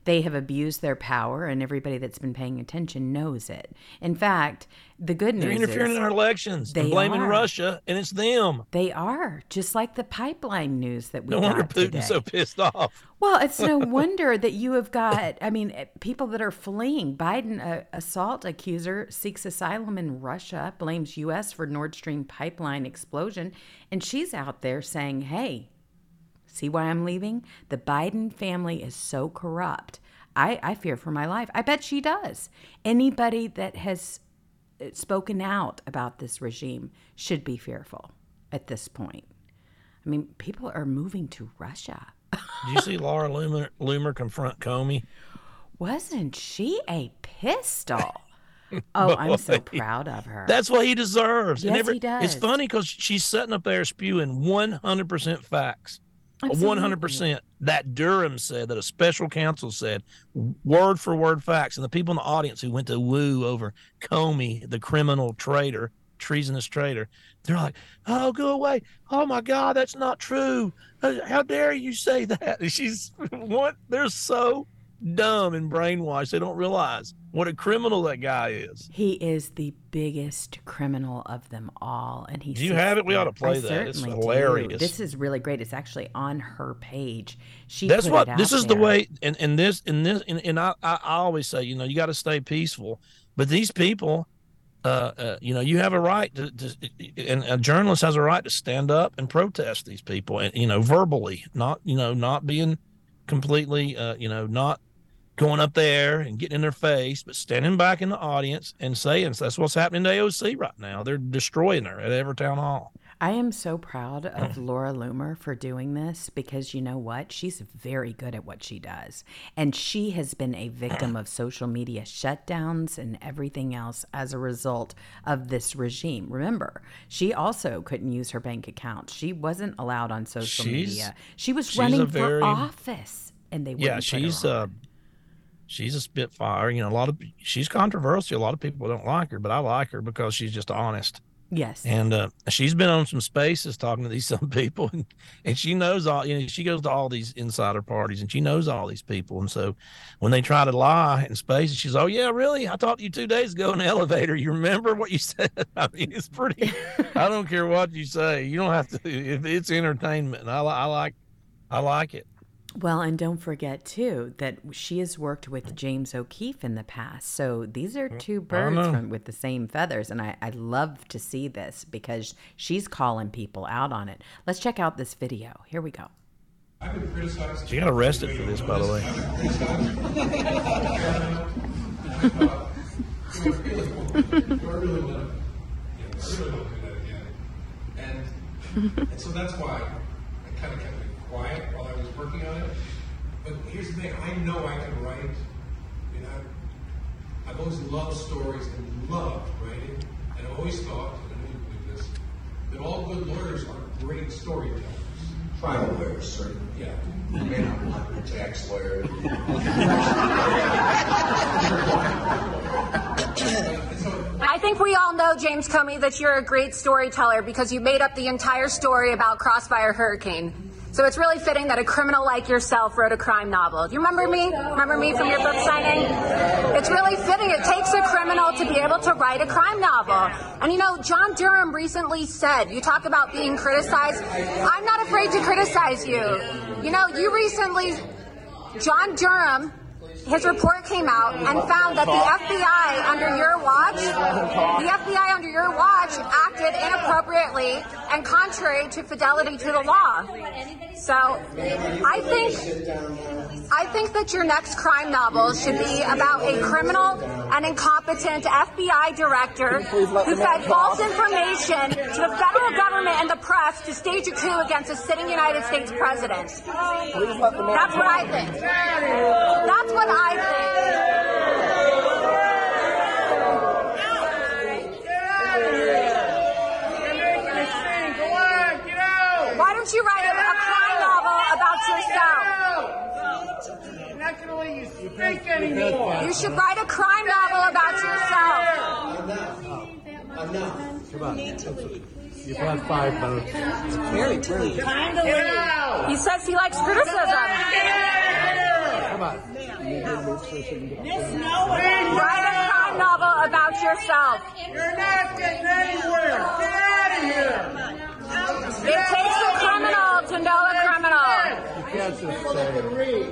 Speaker 1: they have abused their power, and everybody that's been paying attention knows it. In fact, the good news They're
Speaker 2: interfering
Speaker 1: is
Speaker 2: in our elections.
Speaker 1: they
Speaker 2: and blaming
Speaker 1: are.
Speaker 2: Russia, and it's them.
Speaker 1: they are just like the pipeline news that we
Speaker 2: No wonder Putin's
Speaker 1: today.
Speaker 2: so pissed off.
Speaker 1: Well, it's no wonder that you have got, I mean, eh, people that are fleeing. Biden, uh, assault accuser, seeks asylum in Russia, blames U.S. for Nord Stream pipeline explosion. And she's out there saying, hey, see why I'm leaving? The Biden family is so corrupt. I, I fear for my life. I bet she does. Anybody that has uh, spoken out about this regime should be fearful at this point. I mean, people are moving to Russia.
Speaker 2: Did you see Laura Loomer, Loomer confront Comey?
Speaker 1: Wasn't she a pistol? Oh, I'm so proud of her.
Speaker 2: That's what he deserves.
Speaker 1: Yes,
Speaker 2: every,
Speaker 1: he does.
Speaker 2: It's funny because she's sitting up there spewing 100% facts.
Speaker 1: Absolutely.
Speaker 2: 100% that Durham said, that a special counsel said, word for word facts. And the people in the audience who went to woo over Comey, the criminal traitor, treasonous traitor, they're like, oh, go away. Oh, my God, that's not true. Uh, How dare you say that? She's what? They're so dumb and brainwashed. They don't realize what a criminal that guy is.
Speaker 1: He is the biggest criminal of them all, and he.
Speaker 2: Do you have it? We ought to
Speaker 1: there. I
Speaker 2: play that. It's
Speaker 1: certainly do.
Speaker 2: hilarious.
Speaker 1: This is really great. It's actually on her page. She.
Speaker 2: That's what this is the way and, and this and this and, and I, I I always say you know you got to stay peaceful but these people uh, uh you know you have a right to, to and a journalist has a right to stand up and protest these people and you know verbally not you know not being completely uh you know not going up there and getting in their face but standing back in the audience and saying that's what's happening to AOC right now they're destroying her at Evertown Hall
Speaker 1: I am so proud of Laura Loomer for doing this because you know what? She's very good at what she does. And she has been a victim of social media shutdowns and everything else as a result of this regime. Remember, she also couldn't use her bank account. She wasn't allowed on social
Speaker 2: She's-
Speaker 1: media. She was running
Speaker 2: a
Speaker 1: for
Speaker 2: very-
Speaker 1: office and they wouldn't
Speaker 2: yeah she's uh
Speaker 1: on.
Speaker 2: She's a spitfire you know a lot of she's controversial. A lot of people don't like her but i like her because she's just honest.
Speaker 1: Yes.
Speaker 2: and uh she's been on some spaces talking to these some people and, and she knows all you know she goes to all these insider parties and she knows all these people. And so when they try to lie in spaces she's oh yeah really? I talked to you two days ago in the elevator. You remember what you said? I mean it's pretty i don't care what you say. You don't have to if it's entertainment and i, I like i like it
Speaker 1: Well, and don't forget too that she has worked with James O'Keefe in the past. So these are oh, two birds from, with the same feathers, and I, I love to see this because she's calling people out on it. Let's check out this video. Here we go.
Speaker 3: I've been criticized.
Speaker 2: she got arrested for this by the way
Speaker 3: Do I really want to? Do I really want to? Yeah, I really want to do that again. And, and so that's why I kind of kept it quiet while I was working on it. But here's the thing: I know I can write. You know, I've always loved stories and loved writing, and I've always thought, and I didn't believe this, that all good lawyers are great storytellers.
Speaker 4: Trial lawyers, certainly.
Speaker 3: Yeah.
Speaker 4: You may not want a tax lawyer.
Speaker 5: I think we all know, James Comey, that you're a great storyteller because you made up the entire story about Crossfire Hurricane. So it's really fitting that a criminal like yourself wrote a crime novel. Do you remember me? Remember me from your book signing? It's really fitting. It takes a criminal to be able to write a crime novel. And you know, John Durham recently said, you talk about being criticized. I'm not afraid to criticize you. You know, you recently John Durham, his report came out and found that the FBI under your watch, the FBI under your watch acted inappropriately and contrary to fidelity to the law. So I think I think that your next crime novel should be about a criminal and incompetent FBI director who fed false information to the federal government and the press to stage a coup against a sitting United States president. That's what I think. That's what I think. Why don't you write a, a crime novel about yourself?
Speaker 6: I'm not gonna let you speak anymore.
Speaker 5: You should write a crime novel about yourself. Enough. Enough.
Speaker 7: You've had five votes.
Speaker 6: Get out!
Speaker 5: He says he likes criticism.
Speaker 7: Come on.
Speaker 5: Write a crime novel about yourself.
Speaker 6: You're not getting anywhere. Get out of here.
Speaker 5: It takes a criminal to know a criminal.
Speaker 7: You can't just say.
Speaker 6: Read.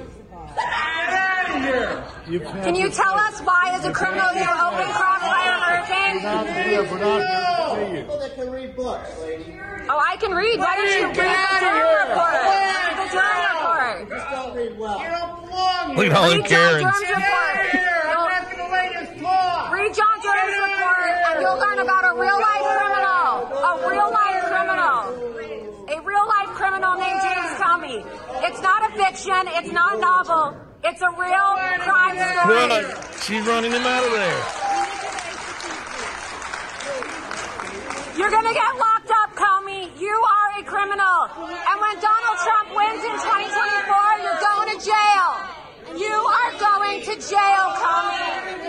Speaker 6: Get out of here.
Speaker 7: You can't
Speaker 5: you tell us why, as a criminal, you open Crossfire Hurricane?
Speaker 7: Not here, we're not here to see you.
Speaker 4: People that can read books, lady.
Speaker 5: Oh, I can read. Why don't you read
Speaker 6: Get
Speaker 5: the
Speaker 6: out of
Speaker 5: Durham
Speaker 6: here.
Speaker 5: report? Read the Durham
Speaker 6: Get
Speaker 5: report.
Speaker 4: Just don't read well.
Speaker 6: You don't belong
Speaker 2: look at all them karens
Speaker 5: Durham's
Speaker 6: Get out of here. I'm
Speaker 5: report.
Speaker 6: not gonna let you talk.
Speaker 5: Read John Durham's report, and you'll learn about a real life criminal. A real life criminal. Life criminal
Speaker 8: Comey. It's not a fiction. It's not a novel. It's a real crime story.
Speaker 2: Run, she's running him out of there.
Speaker 8: You're gonna get locked up, Comey. You are a criminal. And when Donald Trump wins in 2024, you're going to jail. You are going to jail, Comey.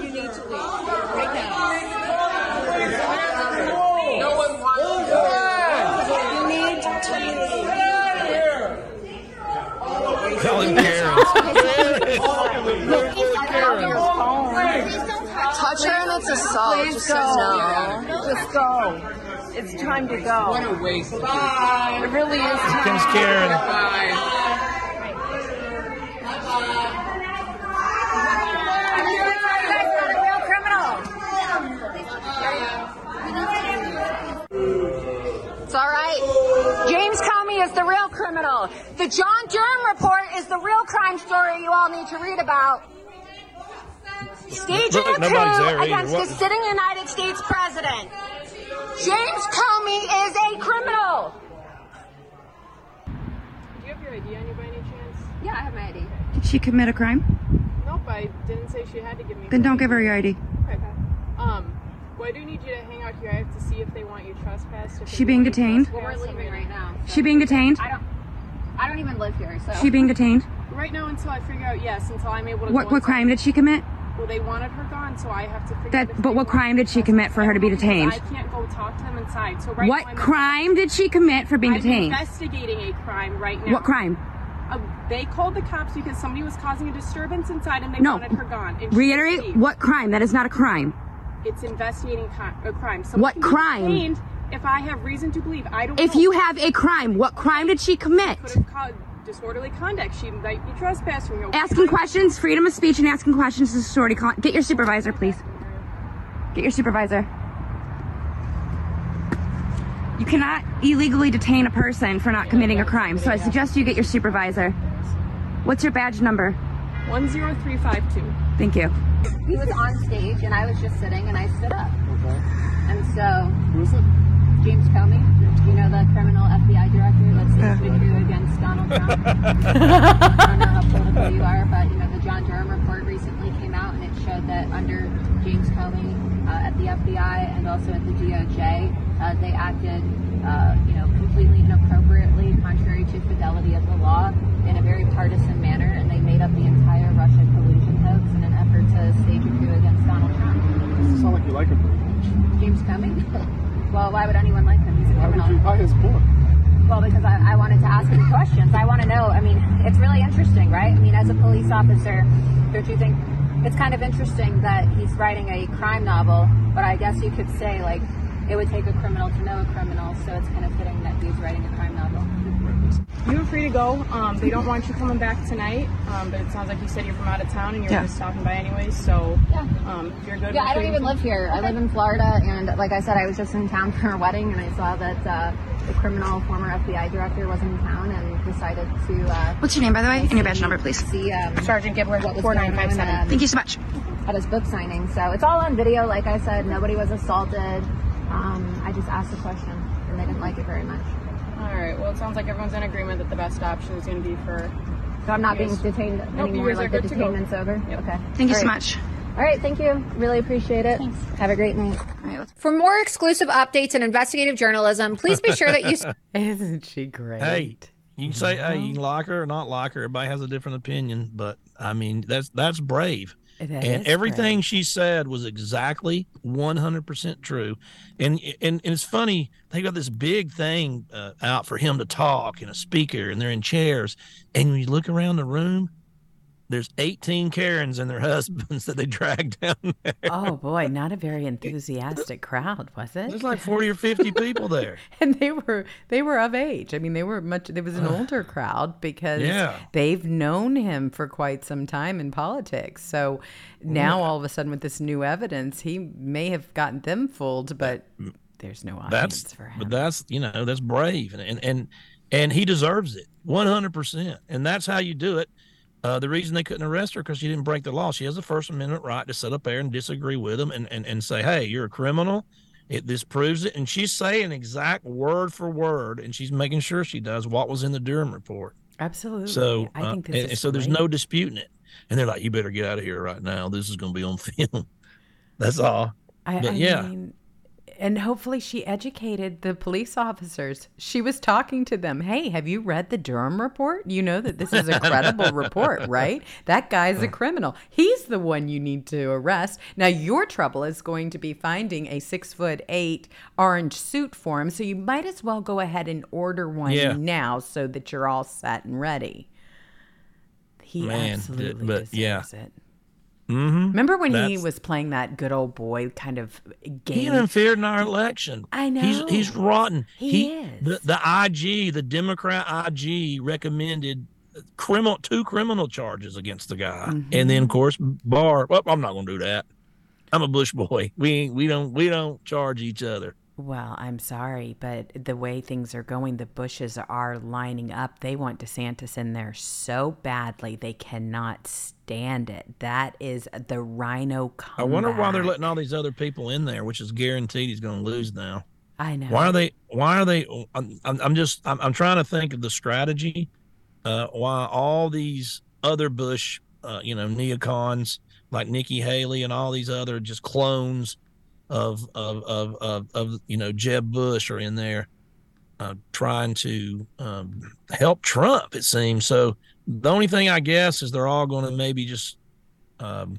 Speaker 9: You need to leave right now.
Speaker 5: No one wants
Speaker 9: You need to leave.
Speaker 2: Call him Karen.
Speaker 9: Touch her and it's assault.
Speaker 10: Please
Speaker 9: Just
Speaker 10: go.
Speaker 9: say no.
Speaker 10: Just go. It's time to go.
Speaker 5: What a waste.
Speaker 10: It really is time.
Speaker 2: Comes Karen.
Speaker 5: Bye.
Speaker 8: It's all right. James Comey is the real criminal. The John Durham report is the real crime story you all need to read about. Staging
Speaker 2: Look,
Speaker 8: a coup against
Speaker 2: What-
Speaker 8: the sitting United States president. James Comey is a criminal.
Speaker 11: Do you have your ID on you by any chance?
Speaker 8: Yeah, I have my ID.
Speaker 12: Did she commit a crime?
Speaker 11: Nope, I didn't say she had to give me.
Speaker 12: Then don't give her your ID.
Speaker 11: Okay. Um, well, I do need you to hang out here. I have to see if they want you trespassed.
Speaker 12: She being detained?
Speaker 8: Well, we're leaving right now.
Speaker 12: She being detained?
Speaker 8: I don't. I don't even live here, so.
Speaker 12: She being detained?
Speaker 11: Right now, until I figure out, yes, until I'm able to.
Speaker 12: What what crime did she commit?
Speaker 11: Well, they wanted her gone, so I have to figure.
Speaker 12: That
Speaker 11: out
Speaker 12: but what crime did she commit for her to be detained?
Speaker 11: I can't go talk to them inside. So right
Speaker 12: What
Speaker 11: now I'm
Speaker 12: crime did she commit for being
Speaker 11: I'm
Speaker 12: detained?
Speaker 11: investigating a crime right now.
Speaker 12: What crime?
Speaker 11: Uh, they called the cops because somebody was causing a disturbance inside and they
Speaker 12: No.
Speaker 11: wanted her gone. And she
Speaker 12: Reiterate
Speaker 11: refused.
Speaker 12: what crime? That is not a crime.
Speaker 11: It's investigating co- a crime. Someone
Speaker 12: What
Speaker 11: can be
Speaker 12: crime?
Speaker 11: detained If I have reason to believe, I don't.
Speaker 12: If
Speaker 11: know.
Speaker 12: you have a crime, what crime did she commit?
Speaker 11: could have caused disorderly conduct, she might be trespassing. You
Speaker 12: Asking questions, freedom of speech, and asking questions is authority. Con- Get your supervisor, please. Get your supervisor. You cannot illegally detain a person for not committing a crime, so I suggest you get your supervisor. What's your badge number?
Speaker 11: One zero three five two.
Speaker 12: Thank you.
Speaker 8: He was on stage and I was just sitting and I stood up.
Speaker 7: Okay.
Speaker 8: And so
Speaker 7: Who's it?
Speaker 8: James Comey, you know the criminal FBI director that staged a coup against Donald Trump. I don't know how political you are, but you know the John Durham report recently came out and it showed that under James Comey uh, at the FBI and also at the DOJ, uh, they acted, uh, you know, completely inappropriately, contrary to fidelity of the law, in a very partisan manner, and they made up the entire Russia collusion hoax in an effort to stage a coup against Donald Trump.
Speaker 7: Doesn't sound like you like him very much.
Speaker 8: James Comey. well, why would anyone like him? He's a criminal.
Speaker 7: Why would you buy his book?
Speaker 8: Well, because I, I wanted to ask him questions. I want to know. I mean, it's really interesting, right? I mean, as a police officer, don't you think it's kind of interesting that he's writing a crime novel? But I guess you could say, like, it would take a criminal to know a criminal, so it's kind of fitting that he's writing a crime novel.
Speaker 11: You're free to go. Um, they don't want you coming back tonight, um, but it sounds like you said you're from out of town and you're
Speaker 8: Yeah.
Speaker 11: just stopping by anyways. So
Speaker 8: Yeah.
Speaker 11: um, if you're good.
Speaker 8: Yeah,
Speaker 11: we're
Speaker 8: I don't even live here. I live in Florida, and like I said, I was just in town for a wedding, and I saw that uh, the criminal former FBI director was in town and decided to. Uh,
Speaker 12: What's your name, by the way, and your badge number, please?
Speaker 8: See, um,
Speaker 11: Sergeant Gibbler,
Speaker 8: what was
Speaker 11: four
Speaker 8: going
Speaker 11: nine five
Speaker 8: on,
Speaker 11: seven.
Speaker 8: um,
Speaker 12: Thank you so much.
Speaker 8: at his book signing. So it's all on video. Like I said, nobody was assaulted. Um, I just asked a question, and they didn't like it very much.
Speaker 11: All right. Well, it sounds like everyone's in agreement that the best option is going to be for.
Speaker 8: So I'm not being
Speaker 11: guys-
Speaker 8: detained
Speaker 11: Nope, you
Speaker 8: anymore.
Speaker 11: guys are
Speaker 8: Like the
Speaker 11: good to go.
Speaker 8: detainment's over.
Speaker 11: Yep.
Speaker 8: Okay.
Speaker 12: Thank you
Speaker 8: All
Speaker 12: so
Speaker 8: right.
Speaker 12: much.
Speaker 8: All right. Thank you. Really appreciate it. Thanks. Have a great night.
Speaker 12: All right,
Speaker 8: For more exclusive updates and investigative journalism, please be sure that you.
Speaker 1: Isn't she great?
Speaker 2: Hey, you can say, hey, you mm-hmm. can like her or not like her. Everybody has a different opinion, but I mean, that's that's brave.
Speaker 1: It
Speaker 2: and everything
Speaker 1: brave.
Speaker 2: she said was exactly 100% true. And, and and it's funny, they got this big thing uh, out for him to talk and a speaker, and they're in chairs. And when you look around the room, there's 18 Karens and their husbands that they dragged down there.
Speaker 1: Oh boy, not a very enthusiastic crowd, was it?
Speaker 2: There's like 40 or 50 people there.
Speaker 1: and they were they were of age. I mean, they were much. There was an older crowd because
Speaker 2: Yeah.
Speaker 1: they've known him for quite some time in politics. So mm. now all of a sudden, with this new evidence, he may have gotten them fooled, but mm. there's no audience
Speaker 2: that's
Speaker 1: for him.
Speaker 2: but that's you know that's brave and and and, and he deserves it 100% and that's how you do it Uh, the reason they couldn't arrest her because she didn't break the law. She has a First Amendment right to sit up there and disagree with them and, and, and say, hey, you're a criminal. It, this proves it. And she's saying exact word for word, and she's making sure she does what was in the Durham report.
Speaker 1: Absolutely.
Speaker 2: So,
Speaker 1: I
Speaker 2: uh,
Speaker 1: think this
Speaker 2: and,
Speaker 1: is
Speaker 2: and so there's no disputing it. And they're like, you better get out of here right now. This is going to be on film. That's all.
Speaker 1: I,
Speaker 2: but
Speaker 1: I
Speaker 2: yeah.
Speaker 1: mean, and hopefully she educated the police officers. She was talking to them. Hey, have you read the Durham report? You know that this is a credible report, right? That guy's a criminal. He's the one you need to arrest. Now your trouble is going to be finding a six foot eight orange suit for him. So you might as well go ahead and order one
Speaker 2: Yeah.
Speaker 1: now so that you're all set and ready. He
Speaker 2: Man,
Speaker 1: absolutely
Speaker 2: but
Speaker 1: deserves
Speaker 2: yeah.
Speaker 1: it.
Speaker 2: Mm-hmm.
Speaker 1: Remember when he was playing that good old boy kind of game?
Speaker 2: He interfered in our election.
Speaker 1: I
Speaker 2: He's he's rotten.
Speaker 1: He is.
Speaker 2: The, the IG, the Democrat IG, recommended criminal two criminal charges against the guy,
Speaker 1: Mm-hmm.
Speaker 2: and then of course Barr. Well, I'm not going to do that. I'm a Bush boy. We ain't, we don't we don't charge each other.
Speaker 1: Well, I'm sorry, but the way things are going, the Bushes are lining up. They want DeSantis in there so badly they cannot stand it. That is the RINO comeback.
Speaker 2: I wonder why they're letting all these other people in there, which is guaranteed he's going to lose now.
Speaker 1: I know.
Speaker 2: Why are they? Why are they? I'm, I'm I'm just I'm, I'm trying to think of the strategy. Uh, why all these other Bush, uh, you know, neocons like Nikki Haley and all these other just clones of of of of, of you know Jeb Bush are in there, uh, trying to um, help Trump. It seems so. The only thing I guess is they're all going to maybe just um,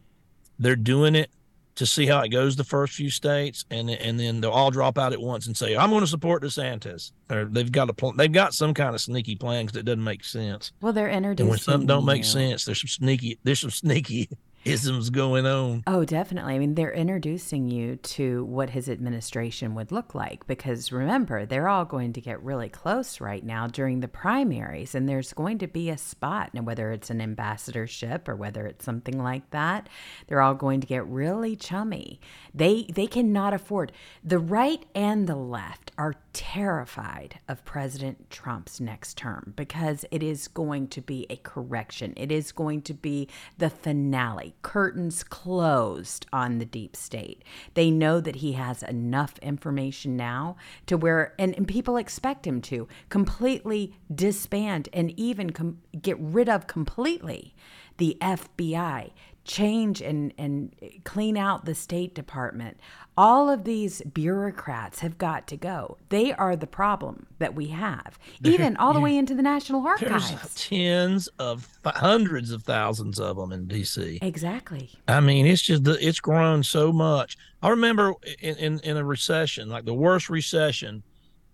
Speaker 2: they're doing it to see how it goes the first few states, and and then they'll all drop out at once and say, "I'm going to support DeSantis." Or they've got a pl- they've got some kind of sneaky plans that doesn't make sense.
Speaker 1: Well, they're
Speaker 2: And when something don't make
Speaker 1: you-
Speaker 2: sense, there's some sneaky there's some sneaky isms going on.
Speaker 1: Oh, definitely. I mean, they're introducing you to what his administration would look like because remember, they're all going to get really close right now during the primaries, and there's going to be a spot. Now, whether it's an ambassadorship or whether it's something like that, they're all going to get really chummy. They they cannot afford the right and the left are terrified of President Trump's next term because it is going to be a correction. It is going to be the finale. Curtains closed on the deep state. They know that he has enough information now to where, and, and people expect him to completely disband and even com- get rid of completely the FBI, change and, and clean out the State Department. All of these bureaucrats have got to go. They are the problem that we have, even all the way into the National
Speaker 2: There's
Speaker 1: Archives.
Speaker 2: tens of hundreds of thousands of them in D.C.
Speaker 1: Exactly.
Speaker 2: I mean, it's just the- it's grown so much. I remember in, in, in a recession, like the worst recession,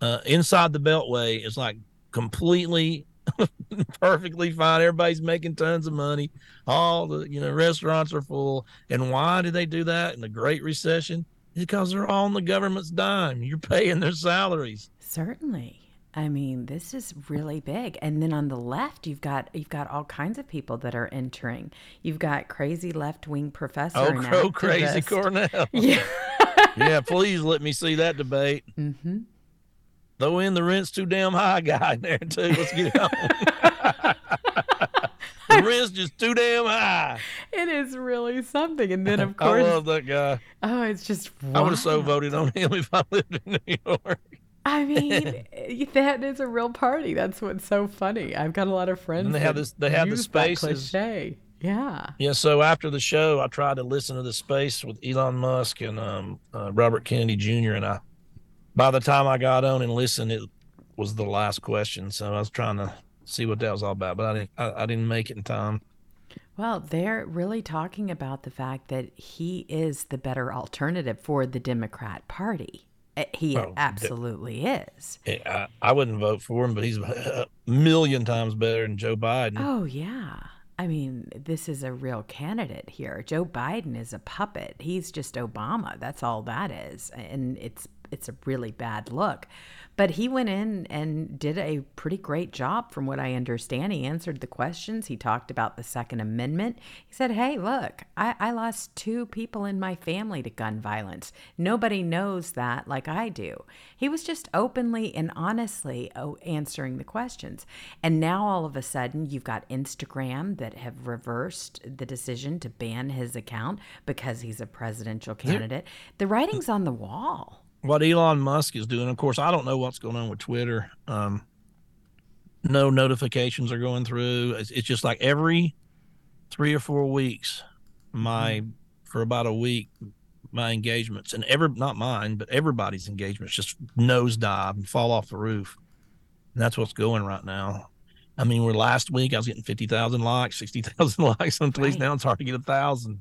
Speaker 2: uh, inside the Beltway is like completely perfectly fine. Everybody's making tons of money. All the you know restaurants are full. And why did they do that in the Great Recession? Because they're all on the government's dime. You're paying their salaries.
Speaker 1: Certainly. I mean, this is really big. And then on the left, you've got you've got all kinds of people that are entering. You've got crazy left wing professor.
Speaker 2: Oh, crow crazy. Cornel.
Speaker 1: Yeah.
Speaker 2: yeah, please let me see that debate.
Speaker 1: Mm-hmm.
Speaker 2: Throw in the rent's too damn high guy in there too. Let's get on. the rent's just too damn high.
Speaker 1: It is really something. And then of course, I
Speaker 2: love that guy.
Speaker 1: oh, it's just.
Speaker 2: I would have so voted on him if I lived in New York.
Speaker 1: I mean, that is a real party. That's what's so funny. I've got a lot of friends.
Speaker 2: And they have this- they have the spaces.
Speaker 1: cliche. Yeah.
Speaker 2: Yeah, so after the show, I tried to listen to the space with Elon Musk and um, uh, Robert Kennedy Jr. And I, by the time I got on and listened, it was the last question. So I was trying to see what that was all about, but I didn't. I, I didn't make it in time.
Speaker 1: Well, they're really talking about the fact that he is the better alternative for the Democrat Party. Uh, He
Speaker 2: Oh, de-
Speaker 1: absolutely is.
Speaker 2: I, I wouldn't vote for him, but he's a million times better than Joe Biden.
Speaker 1: Oh, yeah. I mean, this is a real candidate here. Joe Biden is a puppet. He's just Obama. That's all that is. And it's it's a really bad look. But he went in and did a pretty great job, from what I understand. He answered the questions. He talked about the Second Amendment. He said, Hey, look, I, I lost two people in my family to gun violence. Nobody knows that like I do. He was just openly and honestly oh, answering the questions. And now all of a sudden, you've got Instagram that have reversed the decision to ban his account because he's a presidential candidate. The writing's on the wall
Speaker 2: what Elon Musk is doing. Of course, I don't know what's going on with Twitter. Um, no notifications are going through. It's, it's, just like every three or four weeks, my for about a week, my engagements and every not mine, but everybody's engagements just nosedive and fall off the roof. And that's what's going right now. I mean, we're last week I was getting fifty thousand likes, sixty thousand likes on tweets. Right. Now it's hard to get a thousand.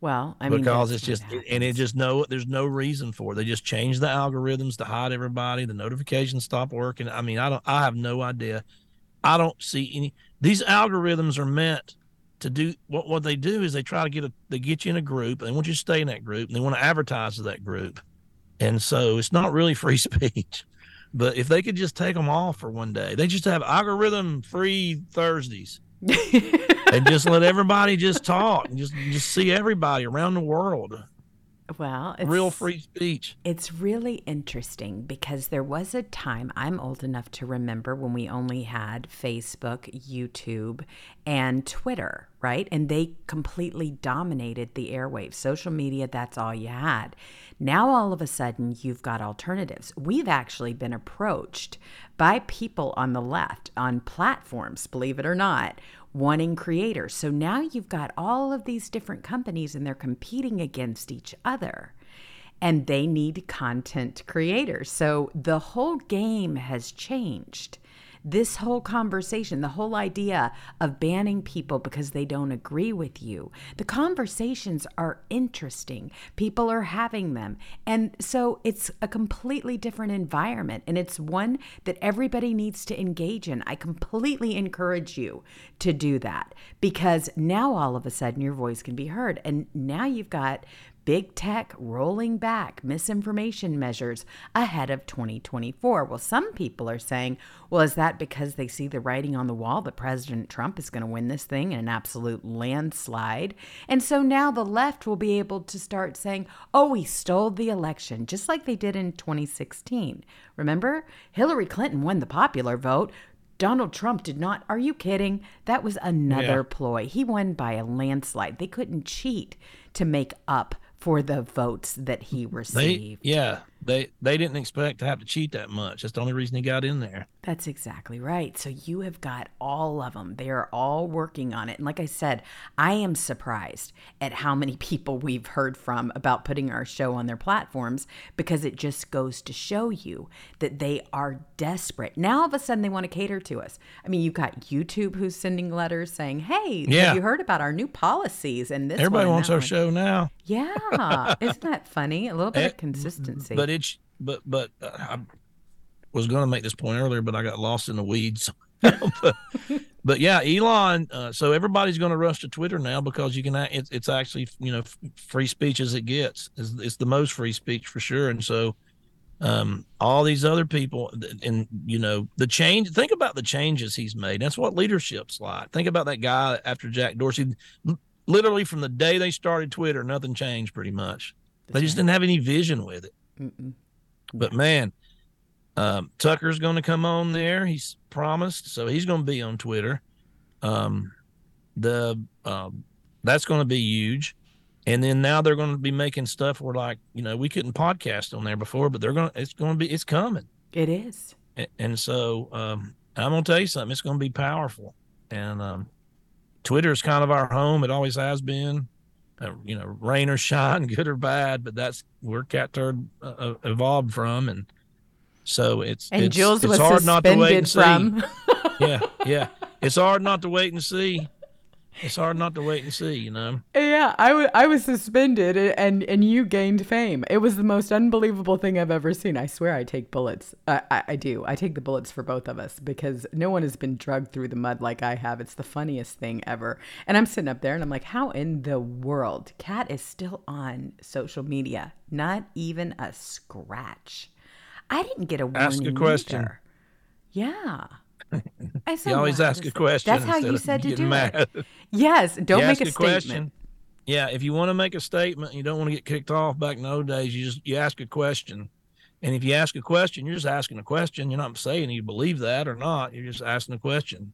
Speaker 1: Well, I mean,
Speaker 2: because it's just and it just no, there's no reason for it. They just change the algorithms to hide everybody. The notifications stop working. I mean, I don't, I have no idea. I don't see any. These algorithms are meant to do what what they do is they try to get a they get you in a group and they want you to stay in that group and they want to advertise to that group, and so it's not really free speech. But if they could just take them off for one day, they just have algorithm free Thursdays. and just let everybody just talk and just just see everybody around the world.
Speaker 1: Well,
Speaker 2: real free speech.
Speaker 1: It's really interesting because there was a time I'm old enough to remember when we only had Facebook, YouTube, and Twitter, right? And they completely dominated the airwaves. Social media, that's all you had. Now, all of a sudden, you've got alternatives. We've actually been approached by people on the left on platforms, believe it or not, wanting creators. So now you've got all of these different companies and they're competing against each other and they need content creators. So the whole game has changed this whole conversation, the whole idea of banning people because they don't agree with you, the conversations are interesting. People are having them. And so it's a completely different environment. And it's one that everybody needs to engage in. I completely encourage you to do that because now all of a sudden your voice can be heard. And now you've got big tech rolling back misinformation measures ahead of 2024. Well, some people are saying, well, is that because they see the writing on the wall that President Trump is going to win this thing in an absolute landslide? And so now the left will be able to start saying, oh, he stole the election, just like they did in 2016. Remember? Hillary Clinton won the popular vote. Donald Trump did not. Are you kidding? That was another yeah. ploy. He won by a landslide. They couldn't cheat to make up for the votes that he received.
Speaker 2: They, yeah, they they didn't expect to have to cheat that much. That's the only reason he got in there.
Speaker 1: That's exactly right. So you have got all of them. They are all working on it. And like I said, I am surprised at how many people we've heard from about putting our show on their platforms because it just goes to show you that they are desperate. Now all of a sudden they want to cater to us. I mean, you've got YouTube who's sending letters saying, "Hey, yeah. have you heard about our new policies?" And this
Speaker 2: everybody wants our
Speaker 1: one.
Speaker 2: show now.
Speaker 1: Yeah, isn't that funny? A little bit it, of consistency.
Speaker 2: But it's but but uh, I was going to make this point earlier, but I got lost in the weeds. but, but, yeah, Elon. Uh, so everybody's going to rush to Twitter now because you can. It's, it's actually you know free speech as it gets. It's, it's the most free speech for sure. And so um, all these other people and you know the change think about the changes he's made that's what leadership's like think about that guy after jack dorsey literally from the day they started twitter nothing changed pretty much that's they just right. didn't have any vision with it Mm-mm. But man, um, Tucker's going to come on there. He's promised, so he's going to be on Twitter. Um, the um, that's going to be huge. And then now they're going to be making stuff where like you know we couldn't podcast on there before, but they're going to it's going to be it's coming.
Speaker 1: It is.
Speaker 2: And, and so um, I'm going to tell you something. It's going to be powerful. And um, Twitter is kind of our home. It always has been uh, you know, rain or shine, good or bad, but that's where Catturd uh, uh, evolved from, and so it's
Speaker 1: and
Speaker 2: it's,
Speaker 1: Jewels
Speaker 2: it's
Speaker 1: was
Speaker 2: hard not to wait and
Speaker 1: from.
Speaker 2: see. yeah, yeah, it's hard not to wait and see. It's hard not to wait and see, you know.
Speaker 1: Yeah, I wa- I was suspended and and you gained fame. It was the most unbelievable thing I've ever seen. I swear I take bullets. I, I, I do. I take the bullets for both of us because no one has been drugged through the mud like I have. It's the funniest thing ever. And I'm sitting up there and I'm like, how in the world? Cat is still on social media. Not even a scratch. I didn't get a warning.
Speaker 2: Ask a question.
Speaker 1: either. Yeah.
Speaker 2: You always ask a question.
Speaker 1: That's how you said to do
Speaker 2: mad.
Speaker 1: it. Yes. Don't
Speaker 2: You
Speaker 1: make
Speaker 2: ask
Speaker 1: a, statement.
Speaker 2: Yeah, if you want to make a statement, and you don't want to get kicked off. Back in the old days, you just you ask a question, and if you ask a question, you're just asking a question. You're not saying you believe that or not. You're just asking a question.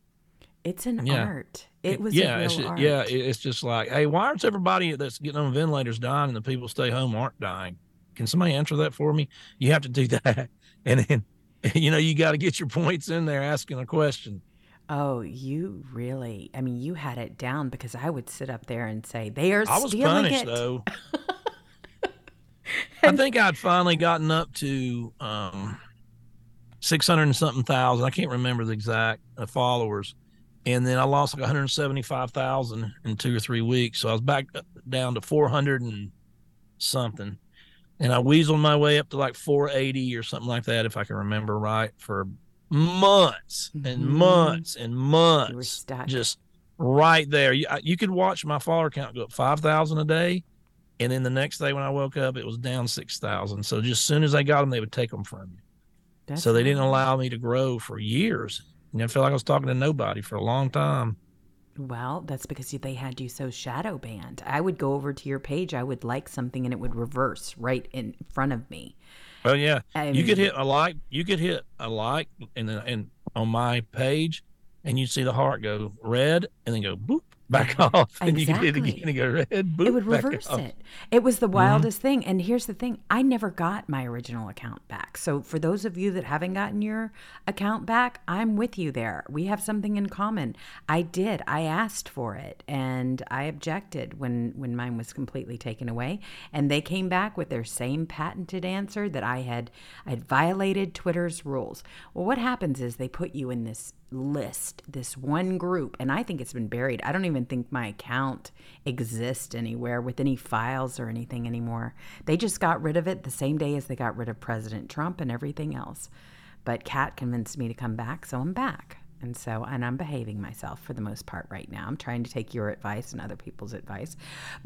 Speaker 1: It's an
Speaker 2: Yeah.
Speaker 1: art. It was
Speaker 2: yeah,
Speaker 1: a
Speaker 2: it's just,
Speaker 1: art.
Speaker 2: yeah, it's just like, hey, why aren't everybody that's getting on ventilators dying and the people stay home aren't dying? Can somebody answer that for me? You have to do that, and then you know you got to get your points in there asking a question.
Speaker 1: Oh, you really? I mean, you had it down because I would sit up there and say they are
Speaker 2: I was punished
Speaker 1: it.
Speaker 2: though. I think I'd finally gotten up to um, six hundred and something thousand. I can't remember the exact uh, followers, and then I lost like one hundred seventy-five thousand in two or three weeks. So I was back down to four hundred and something, and I weaseled my way up to like four eighty or something like that, if I can remember right, for months and
Speaker 1: Mhm.
Speaker 2: months and months.
Speaker 1: You were stuck.
Speaker 2: Just right there. You, I- you could watch my follower count go up 5,000 a day. And then the next day when I woke up, it was down 6,000. So just as soon as they got them, they would take them from you.
Speaker 1: That's
Speaker 2: so they didn't allow me to grow for years. And I felt like I was talking to nobody for a long time.
Speaker 1: Well, that's because they had you so shadow banned. I would go over to your page, I would like something, and it would reverse right in front of me.
Speaker 2: Well, yeah, you um,
Speaker 1: could
Speaker 2: hit a like. You could hit a like, and then and on my page, and you'd see the heart go red, and then go boop back off, and you could hit
Speaker 1: Exactly.
Speaker 2: again and go red.
Speaker 1: It would reverse
Speaker 2: off.
Speaker 1: it. It was the
Speaker 2: Mhm.
Speaker 1: wildest thing. And here's the thing I never got my original account back. So, for those of you that haven't gotten your account back, I'm with you there. We have something in common. I did. I asked for it and I objected when, when mine was completely taken away. And they came back with their same patented answer that I had, I had violated Twitter's rules. Well, what happens is they put you in this list, this one group, and I think it's been buried. I don't even think my account exists anywhere with any files or anything anymore. They just got rid of it the same day as they got rid of President Trump and everything else. But Kat convinced me to come back, so I'm back. And so, and I'm behaving myself for the most part right now. I'm trying to take your advice and other people's advice.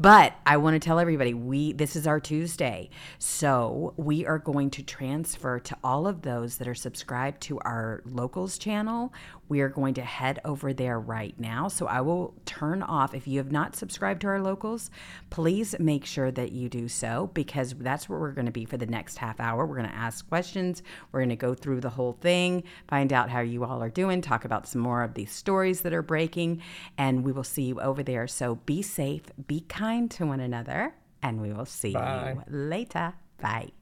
Speaker 1: But I want to tell everybody we this is our Tuesday. So, we are going to transfer to all of those that are subscribed to our locals channel. We are going to head over there right now. So, I will turn off if you have not subscribed to our locals, please make sure that you do so because that's where we're going to be for the next half hour. We're going to ask questions. We're going to go through the whole thing, find out how you all are doing, talk about some more of these stories that are breaking, and we will see you over there. So be safe, be kind to one another, and we will see
Speaker 2: Bye.
Speaker 1: you later. Bye.